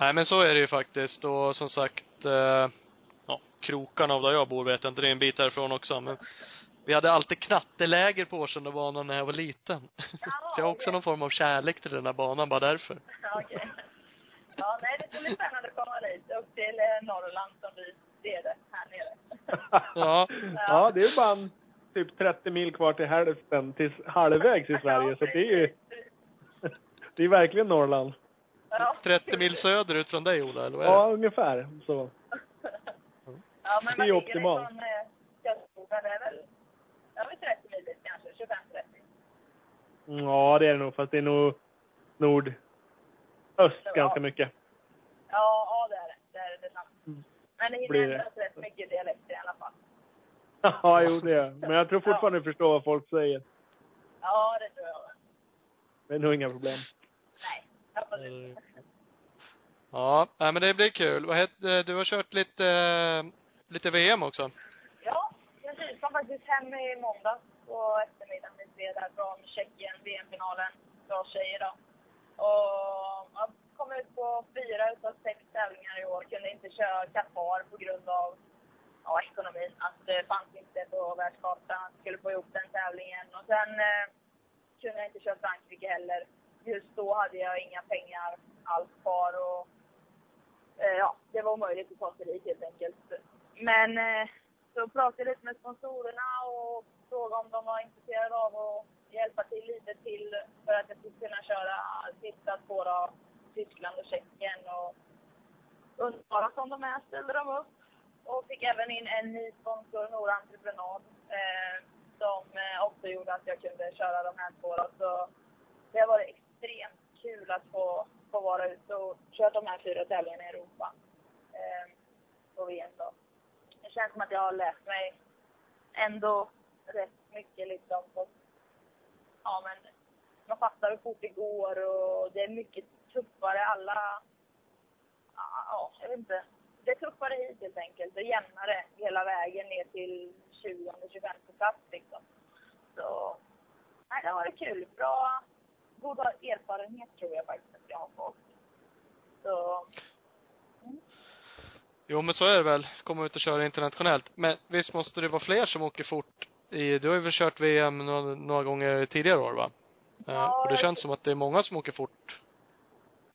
Nej men så är det ju faktiskt och som sagt, eh, ja, krokarna av där jag bor vet jag inte, det är en bit härifrån också men vi hade alltid knatteläger på Årsundabanan när jag var liten. Ja, (laughs) så jag har också okej. någon form av kärlek till den här banan bara därför. Ja, okej. Ja, nej, det ska bli spännande att komma dit, upp till eh, Norrland som vi ser det här nere. (laughs) Ja. Ja, det är bara en, typ 30 mil kvar till hälften, till halvvägs i Sverige. Så det är ju, det är verkligen Norrland. Ja, 30 mil söderut från dig Ola, eller vad är Ja, det? ungefär så. (laughs) Ja, men Det är ju optimalt. ifrån eh, det är väl, ja, väl 30 mil dit kanske, 25-30. Ja, det är det nog. Fast det är nog nordöst Ja. ganska mycket. Ja, ja det är det. Det är det, det är sant. Mm. Men det Blir hinner det. ändras rätt mycket dialekter i alla fall. (laughs) Ja, jo det är Men jag tror fortfarande du förstår vad folk säger. Ja, det tror jag. Det är nog inga problem. Nej, absolut. Ja, nej men det blir kul. Vad heter, du har kört lite, lite VM också? Ja. Kom faktiskt hem i måndags på eftermiddagen. Vi fredag där från Tjeckien, VM-finalen Bra tjejer då. Och jag kom ut på fyra utav sex tävlingar i år. Kunde inte köra Qatar på grund av ja, ekonomin. Att det fanns inte på världskartan att skulle få ihop den tävlingen. Och sen eh, kunde jag inte köra Frankrike heller. Just då hade jag inga pengar alls kvar och eh, ja, det var omöjligt att ta sig dit helt enkelt. Men eh, så pratade jag lite med sponsorerna och frågade om de var intresserade av att hjälpa till lite till för att jag skulle kunna köra sista två av Tyskland och Tjeckien. Och underbara som de är ställde de upp. Och fick även in en ny sponsor, Nora Entreprenad, eh, som eh, också gjorde att jag kunde köra de här två. Då. Så det har varit extremt kul att få, få vara ute och köra de här fyra tävlingarna i Europa. Eh, på VM då. Det känns som att jag har lärt mig ändå rätt mycket liksom. Och, ja men man fattar hur fort det går och det är mycket tuffare alla, ja jag vet inte. Det är tuffare hit helt enkelt. Det är jämnare hela vägen ner till 20, 25 plats liksom. Så, nej, det har varit kul. Bra, god erfarenhet tror jag faktiskt att jag har fått. Så, Jo, men så är det väl. Komma ut och köra internationellt. Men visst måste det vara fler som åker fort i, du har ju kört VM några, några gånger tidigare år va? Eh, Ja, och det känns som att det är många som åker fort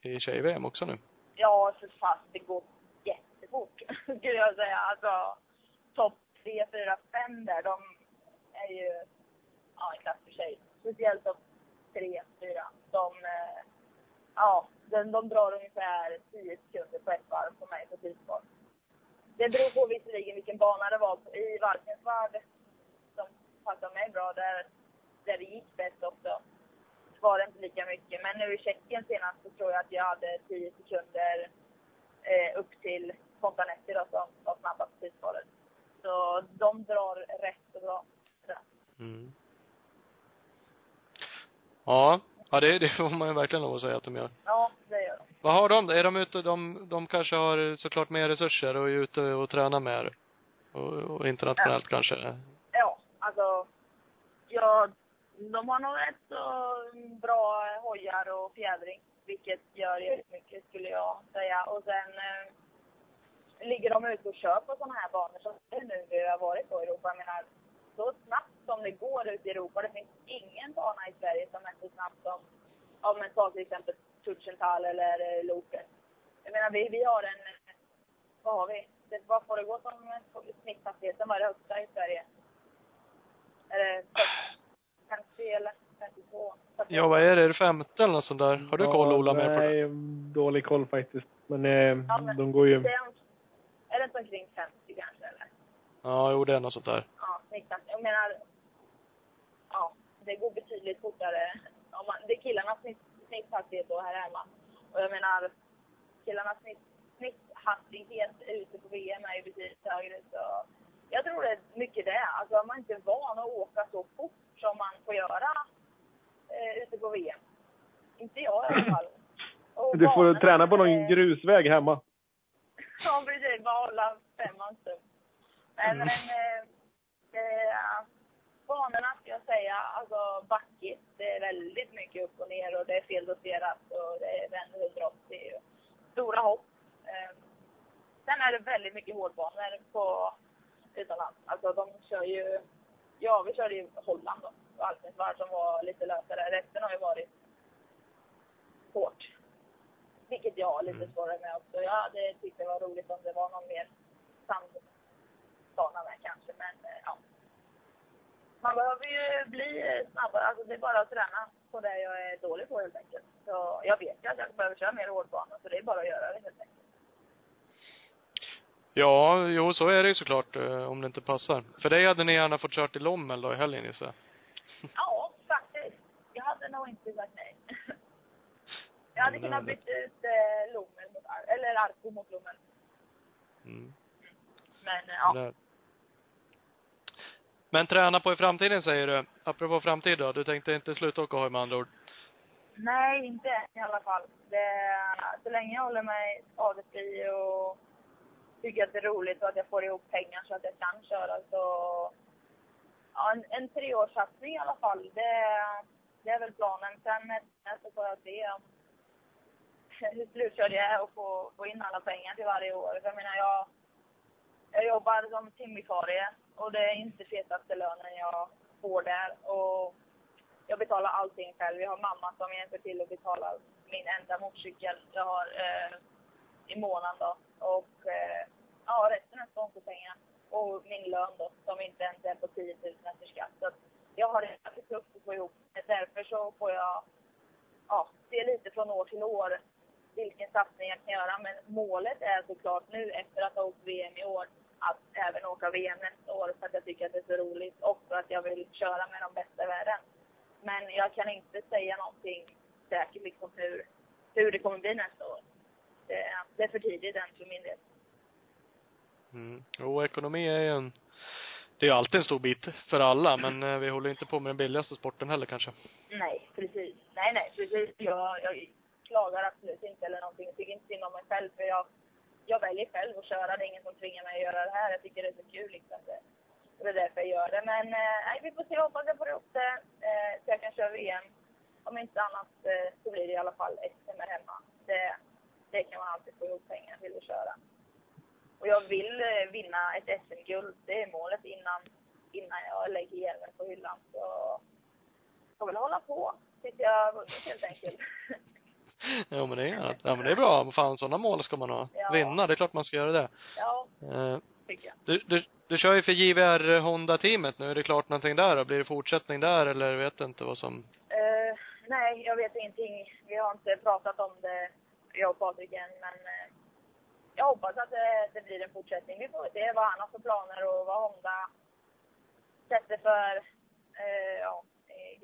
i tjej-VM också nu. ja, för fast det går jättefort (laughs) skulle jag säga. Alltså, topp tre, fyra, fem där, de är ju ja, en klass för sig. Speciellt topp tre, fyra. De, eh, ja, de, de drar ungefär 10 sekunder på ett varv på mig på tidspar. Det beror på visserligen vilken bana det var. I Valkensvärd, som passade mig bra, där, där det gick bäst också, var det inte lika mycket. Men nu i Tjeckien senast så tror jag att jag hade 10 sekunder eh, upp till Fontanetti då, som var snabbast på tidsparet. Så de drar rätt så bra. Mm. Ja. Ja, det, det får man ju verkligen lov att säga att de gör. Ja, det gör de. Vad har de? Är de ute, de, de kanske har såklart mer resurser och är ute och tränar mer. Och, och internationellt kanske. Ja, alltså. Ja, de har nog rätt så bra hojar och fjädring. Vilket gör jättemycket skulle jag säga. Och sen eh, ligger de ute och kör på sådana här banor som det nu vi har varit på i Europa. Jag menar, så snabbt som det går ute i Europa. Det finns ingen bana i Sverige som är så snabbt som, om man tar till exempel Tutschenthal eller eh, Loket. Jag menar, vi, vi har en, vad har vi? Det, vad får det gå som snitthastigheten? Vad är det högsta i Sverige? Är det 50 eller 52? Ja, vad är det? Är det femte eller något sånt där? Har du koll Ola mer på det? Nej, dålig koll faktiskt. Men, eh, Ja, men- de går ju... Det är, är det inte omkring 50 kanske eller? Ja, jo det är något sånt där. Ja, snitthastigheten. Jag menar, ja, det går betydligt fortare. Om man, det är killarnas snitt, snitthastighet då här hemma. Och jag menar, killarnas snitt, snitthastighet ute på VM är ju betydligt högre. Så jag tror det är mycket det. Alltså man är inte van att åka så fort som man får göra eh, ute på VM. Inte jag i alla fall. Och Du får träna på någon är- grusväg hemma. (laughs) Ja, precis. Bara hålla femman stup. Nej, Mm. men eh, eh, banorna säga, alltså backigt. Det är väldigt mycket upp och ner och det är feldoserat och det är vänder 180 och stora hopp. Eh, sen är det väldigt mycket hårdbanor på utomlands. Alltså de kör ju, ja vi körde ju Holland då, Valkensvärd som var lite lösare. Resten har ju varit hårt. Vilket jag har lite Mm. svårare med också. Jag hade tyckt det var roligt om det var någon mer sandbana med kanske. Man behöver ju bli snabbare. Alltså det är bara att träna på det jag är dålig på helt enkelt. Så jag vet ju att jag behöver köra mer hårdbana, så det är bara att göra det helt enkelt. Ja, jo så är det ju såklart eh, om det inte passar. För dig hade ni gärna fått kört i Lommel då i helgen gissar. (laughs) Ja, faktiskt. Jag hade nog inte sagt nej. (laughs) Jag hade det kunnat var byta ut eh, Lommel mot Ar- eller Arko mot Lommel. Mm. Men eh, ja. Där. Men träna på i framtiden säger du. Apropå framtid då. Du tänkte inte sluta åka hoj med andra ord? Nej, inte än i alla fall. Det, så länge jag håller mig skadefri och tycker att det är roligt och att jag får ihop pengar så att jag kan köra så... Ja, en, en treårssatsning i alla fall. Det, det är väl planen. Sen eh, så får jag se om (laughs) hur slutkörd jag är och få, få in alla pengar till varje år. För jag menar, jag, jag jobbar som timvikarie och det är inte fetaste lönen jag får där. Och jag betalar allting själv. Jag har mamma som hjälper till att betala min enda motorcykel jag har eh, i månaden då. Och eh, ja, resten är sponsorpengar. Och min lön då, som inte ens är på 10 000 efter skatt. Så jag har det ganska tufft att få ihop. Därför så får jag ja, se lite från år till år vilken satsning jag kan göra. Men målet är såklart nu efter att ha åkt VM i år att även åka VM nästa år för att jag tycker att det är så roligt och för att jag vill köra med de bästa i världen. Men jag kan inte säga någonting säkert liksom hur, hur det kommer bli nästa år. Det, det är för tidigt än för min del. Mm. Jo, ekonomi är ju en, det är ju alltid en stor bit för alla, men eh, vi håller inte på med den billigaste sporten heller kanske. Nej, precis. Nej, nej, precis. Jag, jag klagar absolut inte eller någonting. Jag tycker inte synd om mig själv för jag, jag väljer själv att köra. Det är ingen som tvingar mig att göra det här. Jag tycker det är så kul liksom. Det, Och det är därför jag gör det. Men eh, vi får se. Jag hoppas jag får ihop det eh, så jag kan köra VM. Om inte annat eh, så blir det i alla fall SM här hemma. Det, det kan man alltid få ihop pengar till att köra. Och jag vill eh, vinna ett SM-guld. Det är målet innan, innan jag lägger hjälmen på hyllan. Så jag får väl hålla på tills jag har vunnit helt enkelt. (laughs) (laughs) Ja men det är, ja men det är bra. Fan sådana mål ska man ha. Ja. Vinna, det är klart man ska göra det. ja, Eh, tycker jag. Du, du, du kör ju för JVR Honda-teamet nu. Är det klart någonting där då? Blir det fortsättning där eller vet inte vad som... Eh, nej, jag vet ingenting. Vi har inte pratat om det, jag och Patrik än, men eh, jag hoppas att det, det blir en fortsättning. Vi får se vad han har för planer och vad Honda sätter för ja,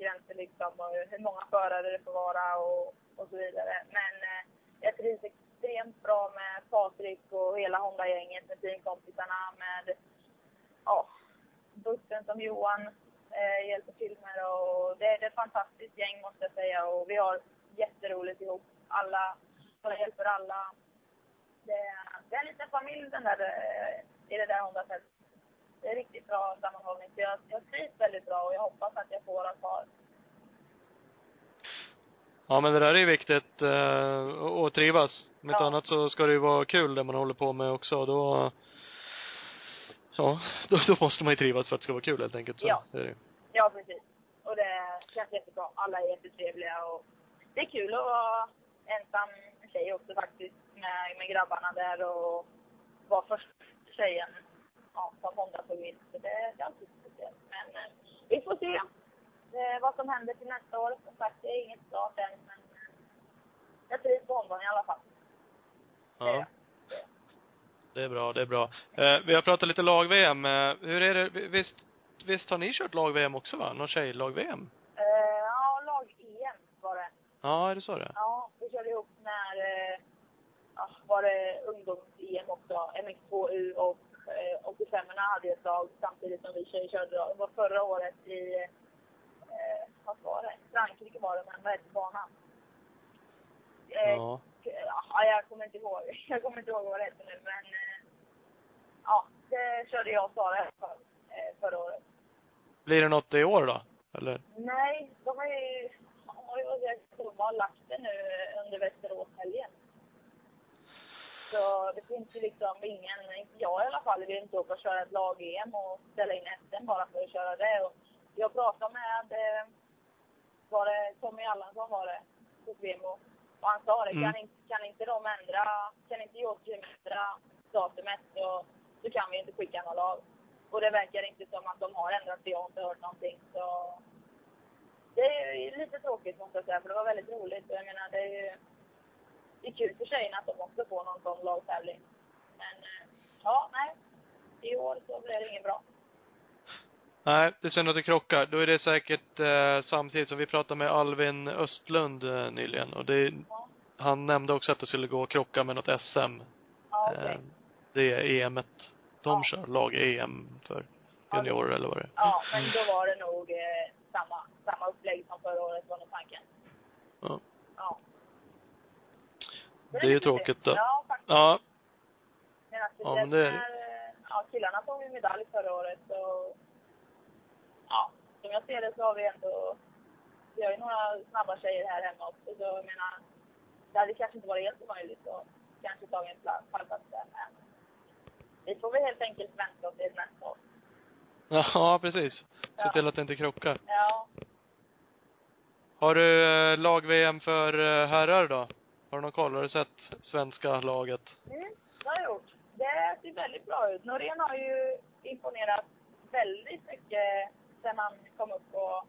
gränser liksom och hur många förare det får vara och, och så vidare. Men eh, jag trivs extremt bra med Patrik och hela Honda-gänget, med teamkompisarna, med ja, bussen som Johan eh, hjälper till med och det, det är ett fantastiskt gäng måste jag säga och vi har jätteroligt ihop. Alla, alla hjälper alla. Det, det är en liten familj den där, eh, i det där honda är riktigt bra sammanhållning. Så jag, jag trivs väldigt bra och jag hoppas att jag får vara kvar. Ja men det där är viktigt, eh, att- trivas. Om inte Ja. annat så ska det ju vara kul det man håller på med också. Då, ja, (laughs) då, då måste man ju trivas för att det ska vara kul helt enkelt. Så Ja. är det. Ja, precis. Och det känns jättebra. Alla är jättetrevliga och det är kul att vara ensam tjej också faktiskt med, med grabbarna där och vara först tjejen Honda tog in. Så det, det är alltid speciellt. Men eh, vi får se eh, vad som händer till nästa år. Som sagt, det är inget klart än men eh, jag trivs på Honda i alla fall. Ja. Det är bra, det är bra. Eh, vi har pratat lite lag-VM. Eh, hur är det, visst, visst har ni kört lag-VM också va? Någon tjejlag-VM? Eh, ja, lag-EM var det. Ja, är det så det Ja, vi körde ihop när, eh, ja, var det ungdoms-EM också, MX2U och eh, 85 hade ett lag samtidigt som vi tjejer körde. Det var förra året i, eh, vad var det? Frankrike var det, men vad hette banan? Eh, Ja. ja, jag kommer inte ihåg. (laughs) Jag kommer inte ihåg vad det hette nu, men eh, ja, det körde jag och Sara för, eh, förra året. Blir det något i år då? Eller? Nej, de har ju, de har ju lagt det nu under Västeråshelgen. Så det finns ju liksom ingen, inte jag i alla fall, vill inte åka och köra ett lag-EM och ställa in SM bara för att köra det. Och jag pratade med, eh, var det Tommy Allansson var det, på Svemo. Och han sa det, Mm. kan, inte, kan inte de ändra, kan inte Joakim ändra datumet så, så kan vi inte skicka några lag. Och det verkar inte som att de har ändrat det, jag har inte hört någonting. Så det är ju lite tråkigt måste jag säga, för det var väldigt roligt. Och jag menar, det är ju det är kul för tjejerna att de också får någon sån lagtävling. Men eh, ja, nej. I år så blev det inget bra. Nej, det är synd att det krockar. Då är det säkert eh, samtidigt som vi pratade med Alvin Östlund eh, nyligen och det, Ja, han nämnde också att det skulle gå att krocka med något SM. ja okej. Eh, det är EMet. De Ja. kör lag-EM för juniorer eller vad det är. Ja, men då var det nog eh, samma, samma upplägg som förra året var nog tanken. Ja. Ja. Det är ju tråkigt då. Ja, faktiskt. Ja, Men Ja, speciellt men det är ja, killarna tog ju medalj förra året och ja, som jag ser det så har vi ändå, vi har ju några snabba tjejer här hemma också så jag menar, det hade kanske inte varit helt omöjligt att kanske ta en pla- pallplats där men vi får väl helt enkelt vänta oss till nästa år. ja precis. Se Ja. till att det inte krockar. Ja, Har du eh, lag-VM för eh, herrar då? Har du någon koll? Har du sett svenska laget? mm, det har jag gjort. Det ser väldigt bra ut. Norén har ju imponerat väldigt mycket sen han kom upp på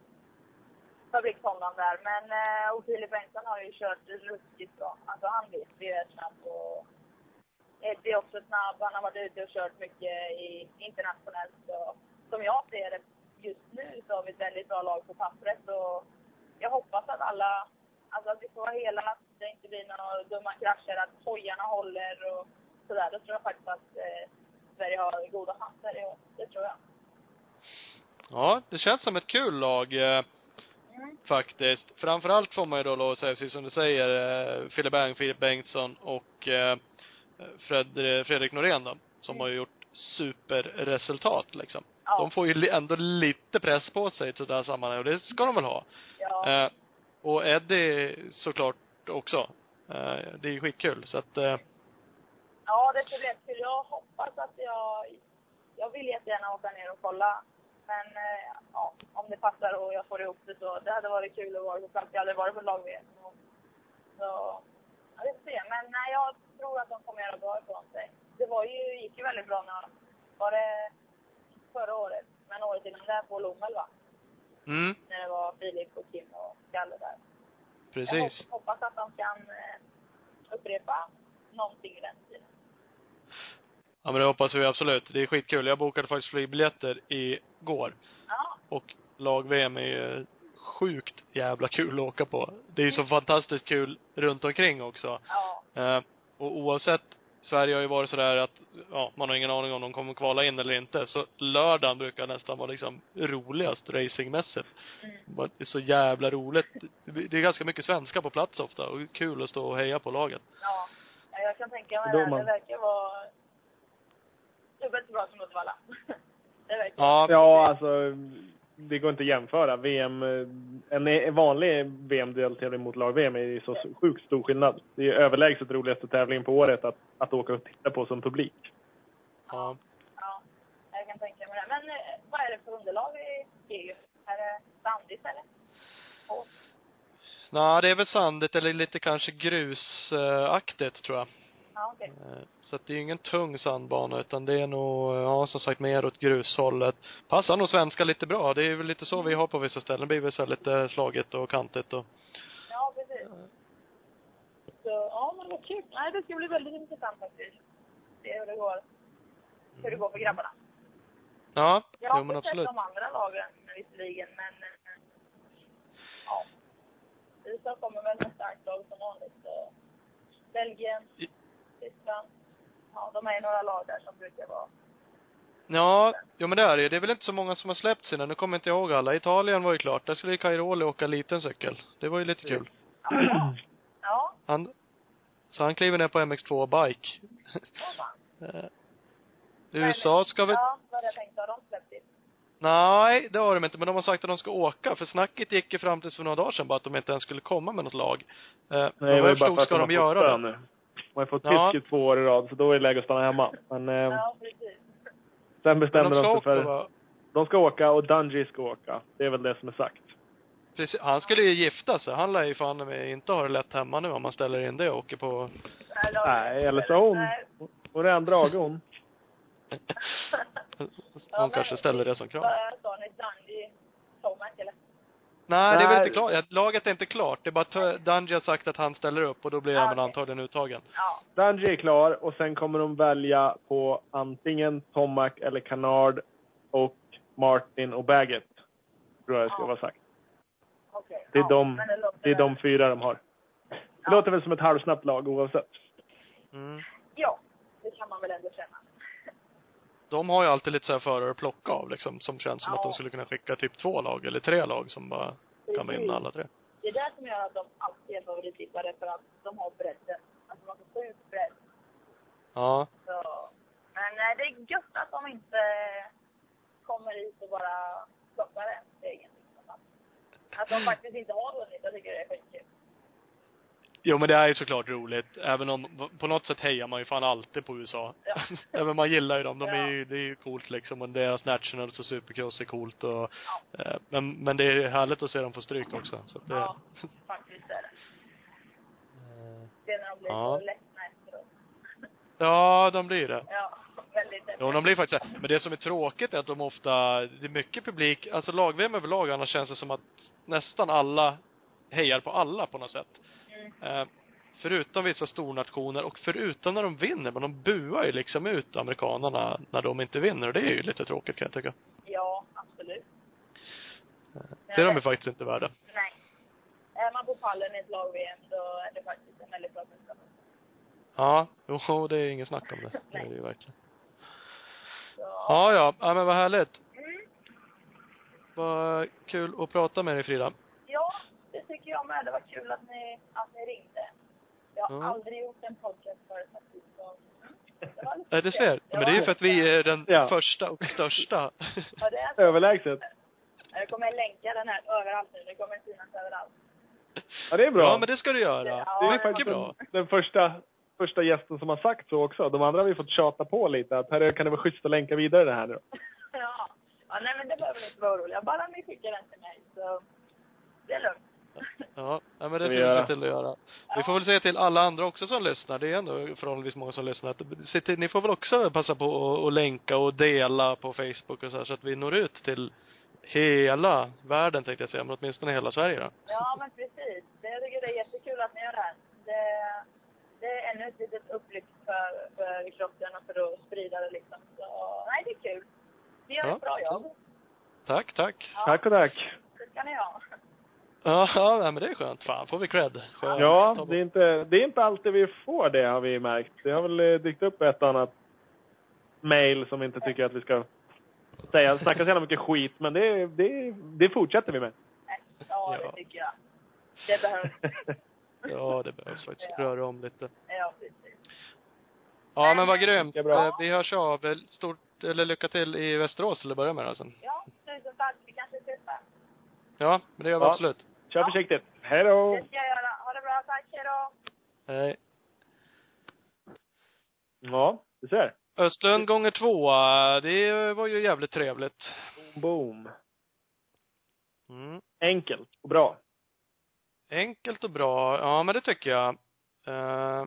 fabrikshållaren där. Men eh, Otile Bengtsson har ju kört ruskigt bra. Alltså han vet vi är snabb och Eddie är också snabb. Han har varit ute och kört mycket i internationellt. Så som jag ser det just nu så har vi ett väldigt bra lag på pappret och jag hoppas att alla, alltså att vi får hela, det inte blir några dumma krascher, att hojarna håller och sådär. Då tror jag faktiskt att eh, Sverige har goda chanser i år. Det tror jag. Ja, det känns som ett kul lag eh, Mm. faktiskt. Framförallt får man ju då lov att säga, precis som du säger, eh, Fille Bang, Filip Bengtsson och eh, Fred, Fredrik Norén då, som Mm. har ju gjort superresultat liksom. Ja. De får ju ändå lite press på sig i sådär sammanhang och det ska de väl ha. Ja. Eh, och Eddie såklart också. Eh, det är ju skitkul så att, eh, Ja, det ska bli jättekul. Jag hoppas att jag... Jag vill jättegärna åka ner och kolla. Men eh, ja, om det passar och jag får ihop det så. Det hade varit kul att vara på plats. Jag hade varit på lag-VM. Så, ja, vi får se. Men nej, jag tror att de kommer göra bra ifrån sig. Det var ju, gick ju väldigt bra när, var det förra året? Men året innan det på Lommel va? mm, När det var Filip och Kim och Kalle där. Precis. Jag hoppas att de kan eh, upprepa någonting i den stilen. Ja men det hoppas vi absolut. Det är skitkul. Jag bokade faktiskt flygbiljetter igår. Ja, Och lag-VM är ju sjukt jävla kul att åka på. Det är ju så fantastiskt kul runt omkring också. ja, Eh, och oavsett, Sverige har ju varit sådär att, ja, man har ingen aning om de kommer kvala in eller inte. Så lördagen brukar nästan vara liksom roligast racingmässigt. mm. Det är så jävla roligt. Det är ganska mycket svenskar på plats ofta och kul att stå och heja på laget. ja. Ja, Jag kan tänka mig det. man- Det verkar vara dubbelt så bra som Uddevalla. (laughs) det verkar Ja, Ja, alltså det går inte att jämföra. VM, eh, en, en vanlig VM-deltävling mot lag-VM är så sjukt stor skillnad. Det är överlägset roligaste tävlingen på året att, att åka och titta på som publik. ja. Ja, jag kan tänka mig det. Men eh, vad är det för underlag i EU? Är det sandigt eller? Hårt? Nej, det är väl sandigt eller lite kanske grusaktigt tror jag. Ja, okej. Eh, Så att det är ju ingen tung sandbana utan det är nog, ja som sagt mer åt grushållet. Passar nog svenska lite bra. Det är väl lite så vi har på vissa ställen. Det blir väl så lite slagigt och kantigt och Ja, precis. Så, ja, men vad kul. Nej, det ska bli väldigt intressant faktiskt. Se hur det går. Hur det går för grabbarna. Ja, Jag har jo men inte sett absolut. de andra lagen visserligen, men eh, ja. USA kommer väl med starkt lag som vanligt. Så. Belgien, Tyskland. Ja, de är några lag där som brukar vara. Ja, jo men det är det ju. Det är väl inte så många som har släppt sina. Nu kommer inte jag ihåg alla. Italien var ju klart. Där skulle ju Cairoli åka liten cykel. Det var ju lite kul. Ja, ja Han, så han kliver ner på MX2 bike. fan. Eh, USA ska väl, Ja, vad jag tänkt. Har de släppt in? nej det har de inte. Men de har sagt att de ska åka. För snacket gick ju fram tills för några dagar sedan bara att de inte ens skulle komma med något lag. Eh, Nej, men det vad var ju bara för att ska de de har fått göra det. nu. De har fått Ja. tysk i två år i rad, så då är det läge att stanna hemma. Men eh, Ja, precis. sen bestämde de sig åka för... va? De ska åka och Dungey ska åka. Det är väl det som är sagt. Precis. Han skulle ju gifta sig. Han lär ju fan med inte ha det lätt hemma nu om man ställer in det och åker på Nej, eller så hon. Hon är en drage hon. (laughs) Hon kanske ställer det som krav. Vad sa ni? Dundee, Tomac eller? Nej, det är väl inte klart. Laget är inte klart. Det är bara att Dungey har sagt att han ställer upp och då blir Ah, han okej. antagligen uttagen. Ja. Dungey är klar och sen kommer de välja på antingen Tomac eller Canard och Martin och Baggett. Tror jag det ska Ja. vara sagt. Okej. Det är ja, de- Det är de fyra de har. Det Ja. låter väl som ett halvsnabbt lag oavsett. Mm. Ja, det kan man väl ändå känna. De har ju alltid lite så här förare att plocka av liksom, som känns som Ja. att de skulle kunna skicka typ två lag eller tre lag som bara kan Precis. vinna alla tre. Det är det som gör att de alltid är favorittippare för att de har bredden. Alltså de har så sjuk bredd. Ja. Så. Men nej, det är gött att de inte kommer hit och bara plockar en stegen. Att de (clears throat) faktiskt inte har vunnit. Jag tycker det är skitkul. Jo men det är ju såklart roligt. Även om, på något sätt hejar man ju fan alltid på USA. Ja. (laughs) Även man gillar ju dem. De är Ja. ju, det är ju coolt liksom. Och deras nationals och supercross är coolt och, eh, men, men det är härligt att se dem få stryk också. Så att det, Ja, faktiskt är det. Det är när de blir Ja. så ledsna efteråt. ja, de blir det. Ja, väldigt Jo, de blir faktiskt. Men det som är tråkigt är att de ofta, det är mycket publik, alltså lag-VM överlag annars känns det som att nästan alla hejar på alla på något sätt. Mm. Eh, förutom vissa stornationer och förutom när de vinner, men de buar ju liksom ut amerikanerna när de inte vinner och det är ju lite tråkigt kan jag tycka. Ja, absolut. Det är de ju faktiskt inte värda. Nej. Är man på pallen i ett lag-VM då är det faktiskt en väldigt bra prestation. Ja, jo, det är ingen snack om det. (laughs) Det är det ju verkligen. Så, Ja, ja, ja men vad härligt. Mm. Vad kul att prata med dig Frida. Det jag med. Det var kul att ni, att ni ringde. Jag har Ja. aldrig gjort en podcast förut faktiskt. Så, mm. Det Nej, ser. speciellt. Men det är ju för att vi är den Ja. första och största. (laughs) Ja, det är så. Överlägset. Jag kommer länka den här överallt nu. Det kommer synas överallt. Ja, det är bra. Ja, men det ska du göra. Ja, Det det är är mycket faktiskt bra. den, den första, första gästen som har sagt så också. De andra har vi fått tjata på lite. Att här kan det vara schysst att länka vidare det här nu. (laughs) Ja. ja. Nej, men det behöver ni inte vara oroliga. Bara ni skickar den till mig så det är lugnt. Ja, men det gör. se till att göra. Vi får väl säga till alla andra också som lyssnar, det är ändå förhållandevis många som lyssnar, att se till, ni får väl också passa på att, länka och dela på Facebook och så här, så att vi når ut till hela världen tänkte jag säga, men åtminstone hela Sverige då. Ja, men precis. Det, jag tycker det är jättekul att ni gör det här. Det, det är ännu ett litet upplyft för, för kroppen och för att sprida det liksom. Så, nej, det är kul. Ni gör Ja, ett bra jobb. Tack, tack. Ja, Tack och tack. det ska ni ha. Ja, ja men det är skönt. Fan, får vi cred. Skönt. Ja, det är, inte, det är inte alltid vi får det har vi märkt. Det har väl eh, dykt upp ett annat mail som inte tycker att vi ska säga, snacka så jävla mycket skit. Men det, det, det fortsätter vi med. Ja, Ja. det tycker jag. Det behövs. (laughs) Ja, det behövs faktiskt. Röra om lite. Ja, precis. Ja, men vad grymt. Bra. Eh, Vi hörs av. Eh, Stort, eller lycka till i Västerås till att börja med alltså. Ja, tusen tack. Vi kanske ses där. Ja, men det gör vi Ja. absolut. Kör försiktigt. Hej då! Det ska jag göra. Ha det bra. Tack. Hej då. Hej. Ja, du ser. Östlund gånger två. Det var ju jävligt trevligt. Boom. Mm. Enkelt och bra. Enkelt och bra. Ja, men det tycker jag. Eh,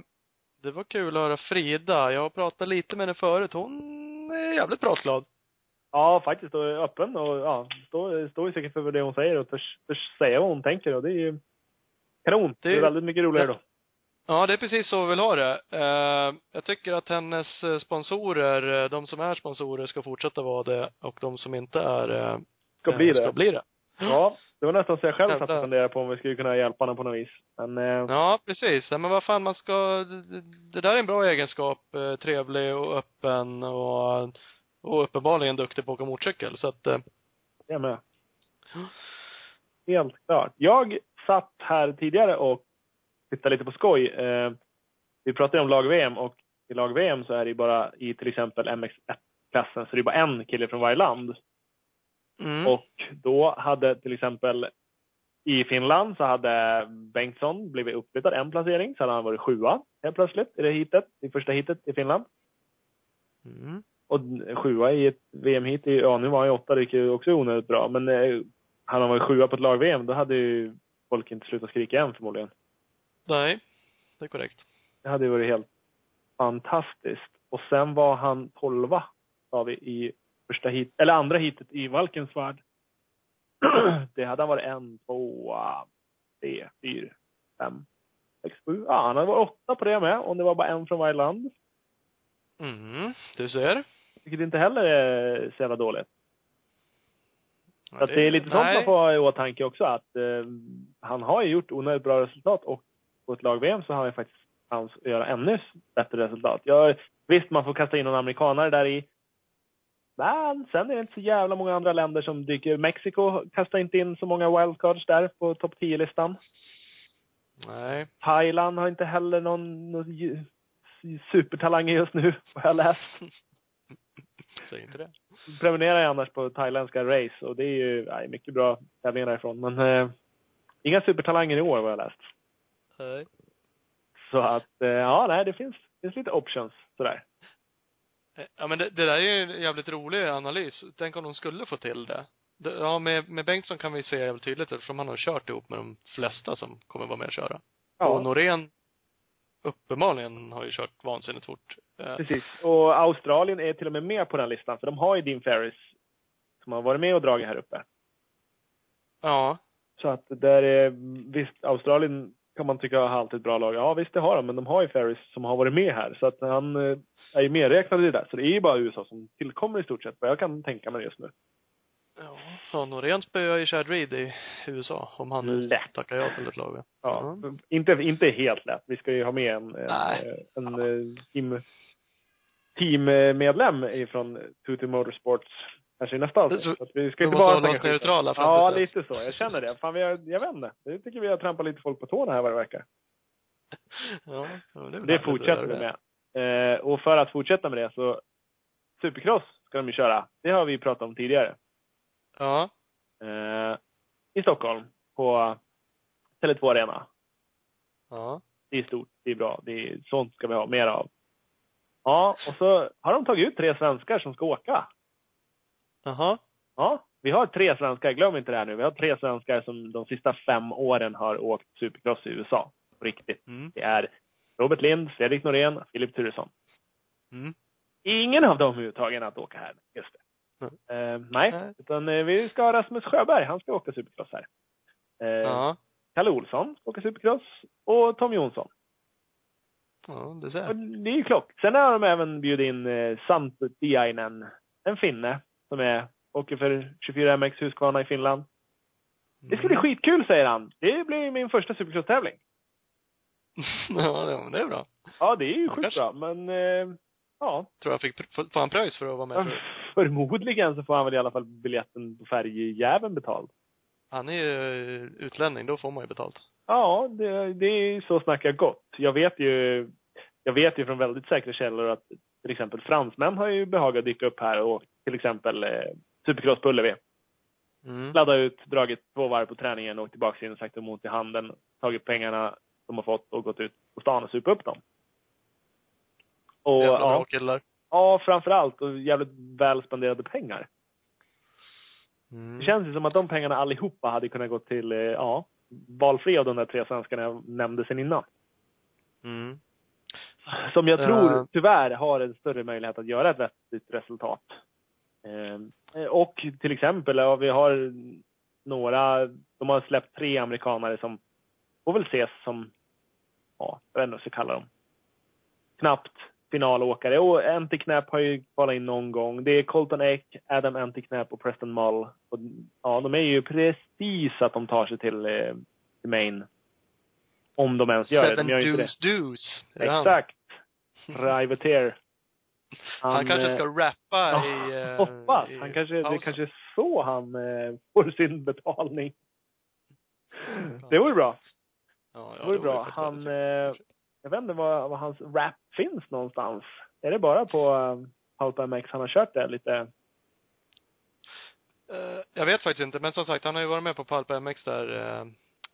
det var kul att höra Frida. Jag har pratat lite med henne förut. Hon är jävligt pratglad. Ja, faktiskt. Och öppen och ja, står, står säkert för det hon säger och törs, törs säga vad hon tänker och det är ju kanon. Det, Det- är väldigt mycket roligare då. Ja, det är precis så vi vill ha det. Eh, jag tycker att hennes eh, sponsorer, eh, de som är sponsorer ska fortsätta vara det och de som inte är Ska bli eh, det. Ska bli det. Ja, det var nästan så jag själv satt och funderade på om vi skulle kunna hjälpa honom på något vis. Men Ja, precis. Ja, men vad fan, man ska, det, där är en bra egenskap. Trevlig och öppen och, och uppenbarligen duktig på att åka motorcykel. Så att, eh, jag med. Helt klart. Jag satt här tidigare och tittade lite på skoj. Eh, vi pratade om lag-VM och i lag-VM så är det ju bara i till exempel MX1-klassen så det är bara en kille från varje land. mm. Och då hade till exempel i Finland så hade Bengtsson blivit uppflyttad en placering, så hade han varit sjua helt plötsligt i det heatet, i första heatet i Finland. Mm. Och sjua i ett VM-hit, ja nu var han ju åtta, det gick ju också onödigt bra. Men eh, han varit sjua på ett lag-VM, då hade ju folk inte slutat skrika än förmodligen. Nej, det är korrekt. Det hade ju varit helt fantastiskt. Och sen var han tolva, sa vi, i första hit, eller andra hitet i Valkensvärd. (clears throat) det hade han varit en, två, tre, fyra, fem, sex, sju. Ja, han hade varit åtta på det med, om det var bara en från varje land. Mm. Du ser. Vilket inte heller är så jävla dåligt. Ja, Så att det är lite sånt nej. man får ha i åtanke också, att eh, han har ju gjort onödigt bra resultat och på ett lag-VM så har han ju faktiskt chans att göra ännu bättre resultat. Jag, visst, man får kasta in någon amerikanare där i. Men sen är det inte så jävla många andra länder som dyker. Mexiko kastar inte in så många wildcards där på topp 10-listan. Nej. Thailand har inte heller någon, någon ju- supertalang just nu, vad jag har läst. (laughs) Säg inte det. prenumererar jag annars på thailändska race och det är ju nej, mycket bra tävlingar därifrån. Men eh, inga supertalanger i år vad jag läst. Nej. Så att, eh, ja nej det finns, finns lite options sådär. Ja men det, det där är ju en jävligt rolig analys. Tänk om de skulle få till det. det ja, med, med Bengtsson kan vi se jävligt tydligt eftersom han har kört ihop med de flesta som kommer vara med och köra. Och Norén uppenbarligen har ju kört vansinnigt fort. Precis. Och Australien är till och med med på den listan för de har ju Dean Ferris som har varit med och dragit här uppe. Ja. Så att där är, visst Australien kan man tycka har alltid ett bra lag. Ja visst det har de, men de har ju Ferris som har varit med här. Så att han eh, är ju medräknad i det där. Så det är ju bara USA som tillkommer i stort sett, vad jag kan tänka mig just nu. Ja, ja Norén spöar ju Chad Reed i USA, om han nu Lätt. tackar ja till ett lag. Ja, inte, inte helt lätt. Vi ska ju ha med en, en, Nej. en, eh, team, teammedlem ifrån Tutu Motorsports kanske i nästa avsnitt. Så- vi ska inte bara hålla snacka oss neutrala fram Ja, lite så. Jag känner det. Fan, vi har, jag vet inte. Jag tycker vi har trampat lite folk på tårna här vad det verkar. (laughs) Ja, ja det Det fortsätter vi med. Eh, och för att fortsätta med det så, Supercross ska de ju köra. Det har vi pratat om tidigare. Ja. Eh, I Stockholm, på Tele2 Arena. Ja. Det är stort, det är bra, det är, sånt ska vi ha mer av. Ja, och så har de tagit ut tre svenskar som ska åka. Jaha. Ja, vi har tre svenskar, glöm inte det här nu. Vi har tre svenskar som de sista fem åren har åkt supercross i USA. På riktigt. Mm. Det är Robert Lind, Fredrik Norén, Filip Turesson. Mm. Ingen av dem är uttagen att åka här. Just det. Eh, nej, Nej. utan eh, vi ska ha Rasmus Sjöberg. Han ska åka supercross här. Eh, Ja. Kalle Olsson ska åka supercross. Och Tom Jonsson. Ja, det ser Och det är ju klock. Sen har de även bjudit in eh, Sampo Tiainen. En finne som är, åker för 24 MX Husqvarna i Finland. Det ska bli skitkul säger han. Det blir min första supercross-tävling. (laughs) ja, det- är bra. Ja, det är ju sjukt bra. Men eh, ja, Tror jag fick, får han pröjs för att vara med du? förmodligen så får han väl i alla fall biljetten på färjejäveln betald. Han är ju utlänning, då får man ju betalt. Ja, det, det är så snackar gott. Jag vet ju, jag vet ju från väldigt säkra källor att till exempel fransmän har ju behagat dyka upp här och till exempel eh, Supercross på Ullevi. Mm. Laddat ut, dragit två varv på träningen, åkt tillbaka in och sagt ont i handen, tagit pengarna de har fått och gått ut på stan och supat upp dem. Och Jävla bra ja, killar. ja, framför allt och jävligt väl spenderade pengar. Mm. Det känns ju som att de pengarna allihopa hade kunnat gå till, eh, ja, valfri av de där tre svenskarna jag nämnde sen innan. Mm. Som jag tror, Ja. tyvärr, har en större möjlighet att göra ett vettigt resultat. Eh, och till exempel, ja, vi har några, de har släppt tre amerikanare som får väl ses som, ja, jag vet inte vad jag ska kalla dem. Knappt finalåkare. Och Antiknap har ju kvalat in någon gång. Det är Colton Eck, Adam Antiknap och Preston Mull. Och, ja, de är ju precis att de tar sig till, eh, till Maine. Om de ens gör det. Seven De gör ju det. Deuce Deuce. Det han? Exakt. Privateer. Han, kanske ska eh, rappa ja, i... eh, (laughs) Hoppas. i Han kanske, det kanske är så han eh, får sin betalning. Det vore bra. Ja, ja, Det vore bra. Han, eh. Jag vet inte var, var hans rap finns någonstans. Är det bara på Pulp MX han har kört det lite? Eh, jag vet faktiskt inte, men som sagt, han har ju varit med på Pulp MX där, eh,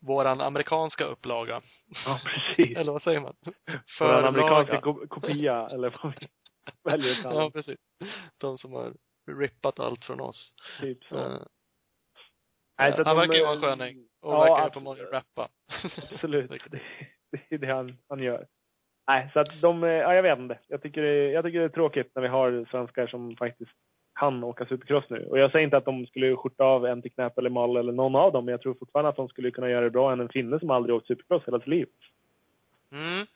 våran amerikanska upplaga. Ja, precis. (laughs) Eller vad säger man? För en amerikansk Förlaga. ko- kopia, eller vad vi väljer kalla Ja, precis. De som har rippat allt från oss. Typ så. Eh, Nej, så han de, verkar ju vara en sköning. Och ja, verkar ju absolut. uppenbarligen rappa. Absolut. (laughs) (laughs) (laughs) Det, är det han, han gör. Nej, så att de, eh, ja jag vet inte. Jag tycker, det, jag tycker det är tråkigt när vi har svenskar som faktiskt kan åka supercross nu. Och jag säger inte att de skulle skjorta av en till Knäpp eller Mall eller någon av dem, men jag tror fortfarande att de skulle kunna göra det bra än en finne som aldrig åkt supercross hela sitt liv. Mm.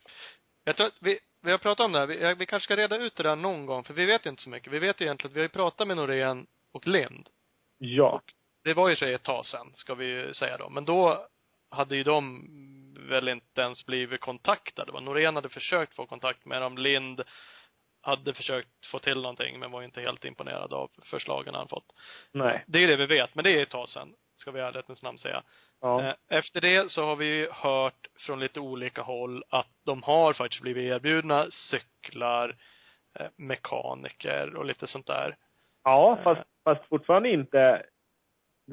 Jag tror att vi, vi har pratat om det här. Vi, vi kanske ska reda ut det där någon gång, för vi vet ju inte så mycket. Vi vet ju egentligen att vi har ju pratat med Norén och Lind. Ja. Det var ju sig ett tag sedan, ska vi ju säga då. Men då hade ju de väl inte ens blivit kontaktade. va? Norén hade försökt få kontakt med dem. Lind hade försökt få till någonting, men var inte helt imponerad av förslagen han fått. Nej. Det är det vi vet, men det är ett tag sedan, ska vi i ärlighetens namn säga. Ja. Eh, Efter det så har vi ju hört från lite olika håll att de har faktiskt blivit erbjudna cyklar, eh, mekaniker och lite sånt där. Ja, fast, fast fortfarande inte...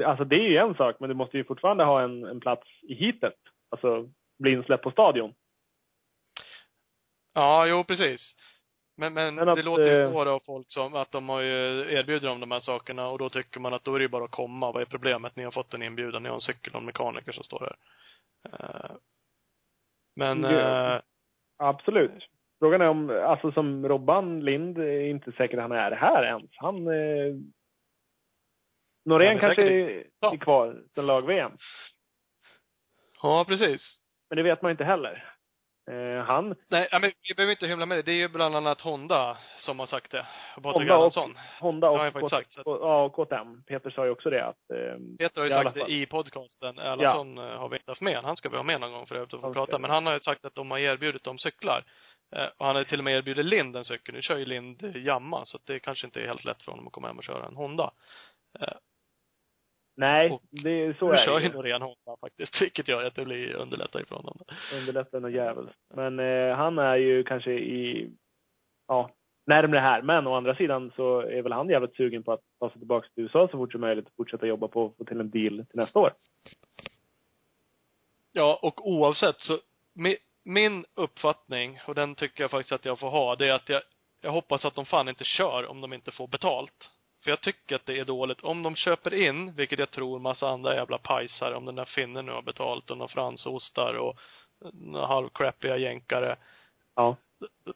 Alltså det är ju en sak, men du måste ju fortfarande ha en, en plats i heatet. Alltså bli insläppt på stadion. Ja, jo precis. Men, men, Men att, det låter ju eh, på av folk som att de har ju erbjudit dem de här sakerna och då tycker man att då är det ju bara att komma. Vad är problemet? Ni har fått en inbjudan, ni har en cykel och en mekaniker som står där. Eh, Men, Det- eh, Absolut. Frågan är om, alltså som Robban Lind är inte säker att han är här ens. Han... Eh, Norén kanske säkert är, är kvar sen lag-VM. ja precis. Men det vet man inte heller. Eh, han, Nej, men vi behöver inte hymla med det. Det är ju bland annat Honda som har sagt det. Och Patrik Honda och- Erlandsson. Honda och, faktiskt K- sagt, att- och, ja, och KTM. Peter sa ju också det att... Eh, Peter har ju sagt det i podcasten. Erlandsson ja. har vi inte haft med. Han ska vi ha med någon gång för övrigt och få prata. Men han har ju sagt att de har erbjudit dem cyklar. Eh, Och han har till och med erbjudit Lind en cykel. Nu kör ju Lind eh, Jamma, så att det kanske inte är helt lätt för honom att komma hem och köra en Honda. Nej, Och det, så nu är kör det ju ju. Norén Honda faktiskt, (laughs) vilket gör att det blir underlättar ifrån honom. Underlättar något jävligt. Men eh, han är ju kanske i ja, närmare här. Men å andra sidan så är väl han jävligt sugen på att ta sig tillbaka till USA så fort som möjligt och fortsätta jobba på att få till en deal till nästa år. Ja, och oavsett så, mi, min uppfattning, och den tycker jag faktiskt att jag får ha, det är att jag, jag hoppas att de fan inte kör om de inte får betalt. För jag tycker att det är dåligt. Om de köper in, vilket jag tror massa andra jävla pajsar, om den där finnen nu har betalt och några fransostar och några halvcrappiga jänkare. Ja.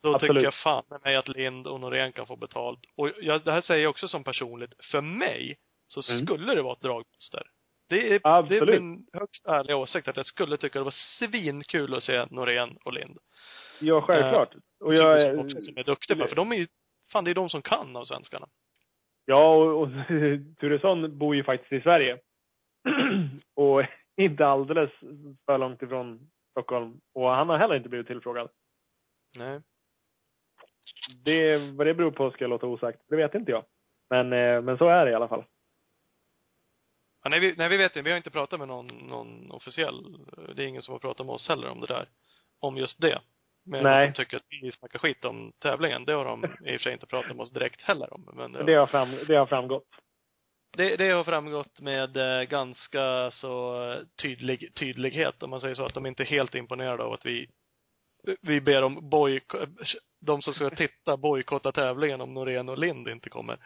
Då Absolut. tycker jag fan med mig att Lind och Norén kan få betalt. Och jag, det här säger jag också som personligt. För mig så Mm. skulle det vara ett dragmonster. Det är, det är min högst ärliga åsikt att jag skulle tycka det var svinkul att se Norén och Lind. Ja, självklart. och jag är, också som är duktiga på, för de är ju, fan det är de som kan av svenskarna. Ja, och, och (laughs) Turesson bor ju faktiskt i Sverige. (clears throat) och (laughs) inte alldeles för långt ifrån Stockholm. Och han har heller inte blivit tillfrågad. Nej. Det, vad det beror på ska jag låta osagt. Det vet inte jag. Men, eh, men så är det i alla fall. Ja, nej, vi, nej, vi vet inte. Vi har inte pratat med någon, någon officiell. Det är ingen som har pratat med oss heller om det där. Om just det. Men Nej. de tycker att vi snackar skit om tävlingen. Det har de i och för sig inte pratat med oss direkt heller om. Men det, Det har, fram, det har framgått. det, det har framgått med eh, ganska så tydlig, tydlighet, om man säger så. Att de inte är helt imponerade av att vi, vi ber om boj, de som ska titta bojkotta tävlingen om Norén och Lind inte kommer.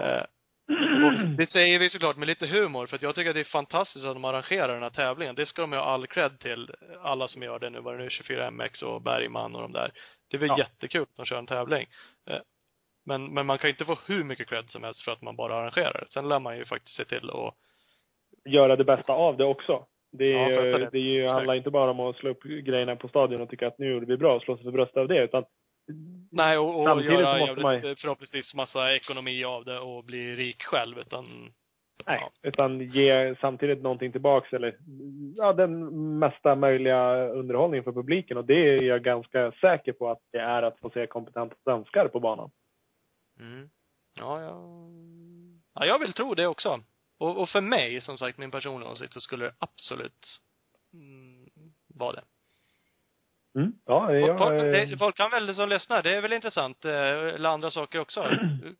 Eh, och (clears throat) det säger vi såklart med lite humor, för att jag tycker att det är fantastiskt att de arrangerar den här tävlingen. Det ska de ha all cred till, alla som gör det nu, vad det nu är, 24MX och Bergman och de där. Det är väl Ja. jättekul att de kör en tävling. Eh, Men, men man kan inte få hur mycket cred som helst för att man bara arrangerar. Sen lär man ju faktiskt se till att Göra det bästa av det också. Det, är, Ja, det. det är ju, handlar inte bara om att slå upp grejerna på stadion och tycka att nu gjorde vi bra och slå sig för bröstet av det. Utan Nej, och, och Samtidigt göra jävligt, man ju- förhoppningsvis massa ekonomi av det och bli rik själv, utan Nej, Ja. utan ge samtidigt någonting tillbaks eller ja, den mesta möjliga underhållning för publiken. Och det är jag ganska säker på att det är att få se kompetenta svenskar på banan. Mm. Ja, ja. Ja, jag vill tro det också. Och, och för mig, som sagt, min personliga åsikt, så skulle det absolut mm, vara det. Mm. Ja, jag, folk, det, folk kan väl, som lyssnar, det är väl intressant, eh, eller andra saker också.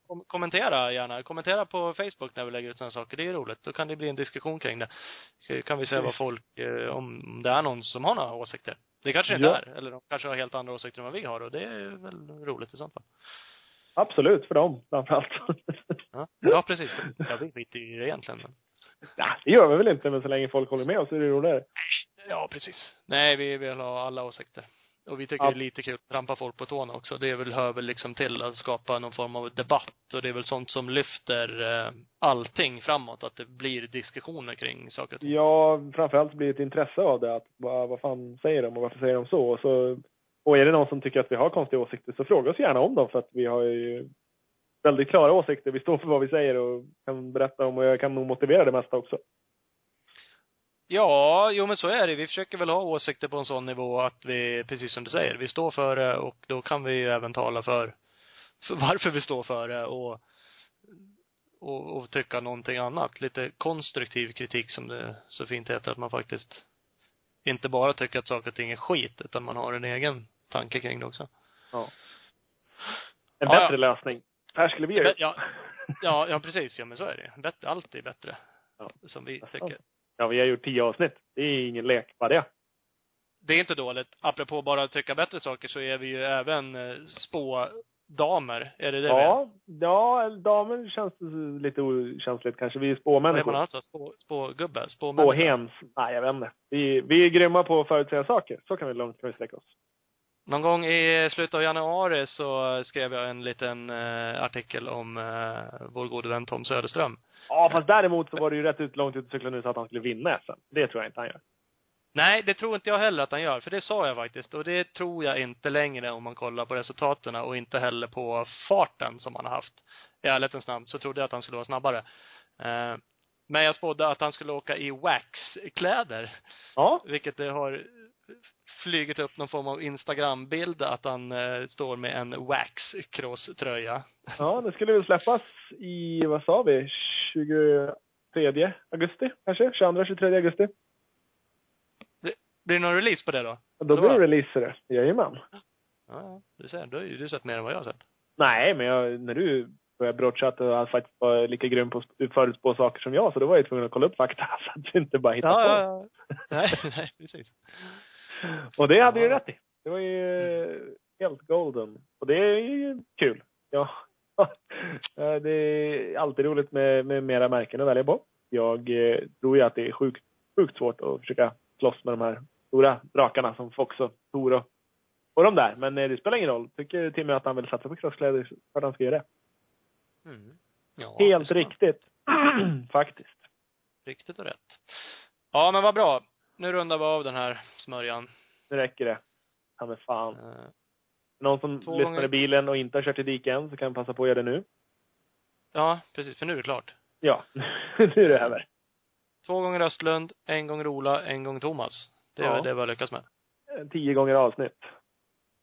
Kom, kommentera gärna. Kommentera på Facebook när vi lägger ut sådana saker. Det är roligt. Då kan det bli en diskussion kring det. Kan vi se vad folk, eh, om det är någon som har några åsikter. Det kanske det inte Ja. är. Eller de kanske har helt andra åsikter än vad vi har och det är väl roligt i sånt fall. Absolut, för dem framförallt. Ja, ja precis. Ja, vi skiter ju i det egentligen. Men... ja, det gör vi väl inte, men så länge folk håller med oss är det roligare. Ja, precis. Nej, vi vill ha alla åsikter. Och vi tycker Ja. det är lite kul att trampa folk på tårna också. Det är väl, hör väl liksom till att skapa någon form av debatt och det är väl sånt som lyfter eh, allting framåt. Att det blir diskussioner kring saker och ting. Ja, framförallt blir det ett intresse av det. Att, vad, vad fan säger de och varför säger de så? Och, så? och är det någon som tycker att vi har konstiga åsikter så fråga oss gärna om dem för att vi har ju väldigt klara åsikter. Vi står för vad vi säger och kan berätta om och jag kan nog motivera det mesta också. Ja, jo men så är det. Vi försöker väl ha åsikter på en sån nivå att vi, precis som du säger, vi står för det och då kan vi ju även tala för, för varför vi står för det och, och, och tycka någonting annat. Lite konstruktiv kritik som det så fint heter, att man faktiskt inte bara tycker att saker och ting är skit, utan man har en egen tanke kring det också. En Ja, bättre ja. lösning. Här skulle vi göra. Ja, ja, ja precis. Ja men så är det. Bättre, allt är bättre. Ja. Som vi tycker. Ja, vi har gjort tio avsnitt. Det är ingen lek, bara det. det är inte dåligt. Apropå bara att tycka bättre saker så är vi ju även eh, spådamer. Är det det vi är? Ja, ja, damer känns lite okänsligt kanske. Vi är Vad är man spåmänniskor. alltså? Spå, spågubbe? Spåmänniska? Spåhems. Nej, jag vet inte. Vi, vi är grymma på att förutsäga saker. Så kan vi långt kan vi sträcka oss. Någon gång i slutet av januari så skrev jag en liten eh, artikel om eh, vår gode vän Tom Söderström. Ja, fast däremot så var det ju rätt ut, långt ut i cyklen nu så att han skulle vinna SM. Det tror jag inte han gör. Nej, det tror inte jag heller att han gör, för det sa jag faktiskt. Och det tror jag inte längre om man kollar på resultaten och inte heller på farten som han har haft. I ärlighetens namn så trodde jag att han skulle vara snabbare. Eh, men jag spådde att han skulle åka i wax-kläder. Ja, Vilket det har flugit upp någon form av Instagram-bild att han eh, står med en wax-cross-tröja. ja, det skulle väl släppas i, vad sa vi, 23 augusti kanske? 22, 23 augusti. Blir det någon release på det då? Och då Då blir det release det. Jajamän. Ja, ja. Du ser, du har ju du sett mer än vad jag har sett. Nej, men jag, när du började brocha att du faktiskt var lika grym på att förutspå saker som jag, så då var jag tvungen att kolla upp fakta (laughs) så att du inte bara hittade Ja, på. ja, ja. Nej, (laughs) nej, precis. Och det hade Ja. rätt i. Det var ju helt golden. Och det är ju kul. Ja. Ja, (laughs) det är alltid roligt med, med mera märken att välja på. Jag eh, tror ju att det är sjukt, sjukt svårt att försöka slåss med de här stora drakarna som Fox och Tor och, och de där. Men eh, det spelar ingen roll. Tycker Timmy att han vill satsa på crosskläder så klart han ska göra det. Mm. Ja, Helt det riktigt. (clears throat) Faktiskt. Riktigt och rätt. Ja, men vad bra. Nu rundar vi av den här smörjan. Nu räcker det. Ta med fan. Eh, Någon som lyssnar gånger- i bilen och inte har kört i diket än så kan passa på att göra det nu. Ja, precis, för nu är det klart. Ja, (laughs) nu är det över. Två gånger Östlund, en gång Ola, en gång Thomas. Det är Ja. det vi har lyckats med. Tio gånger avsnitt.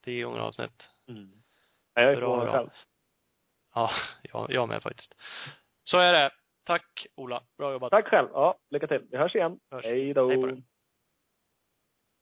Tio gånger avsnitt. Mm. Ja, jag är Bra, förvånad själv. Ja, jag, jag med faktiskt. Så är det. Tack Ola. Bra jobbat. Tack själv. Ja, lycka till. Vi hörs igen. Hörs. Hej då. Hej på dig.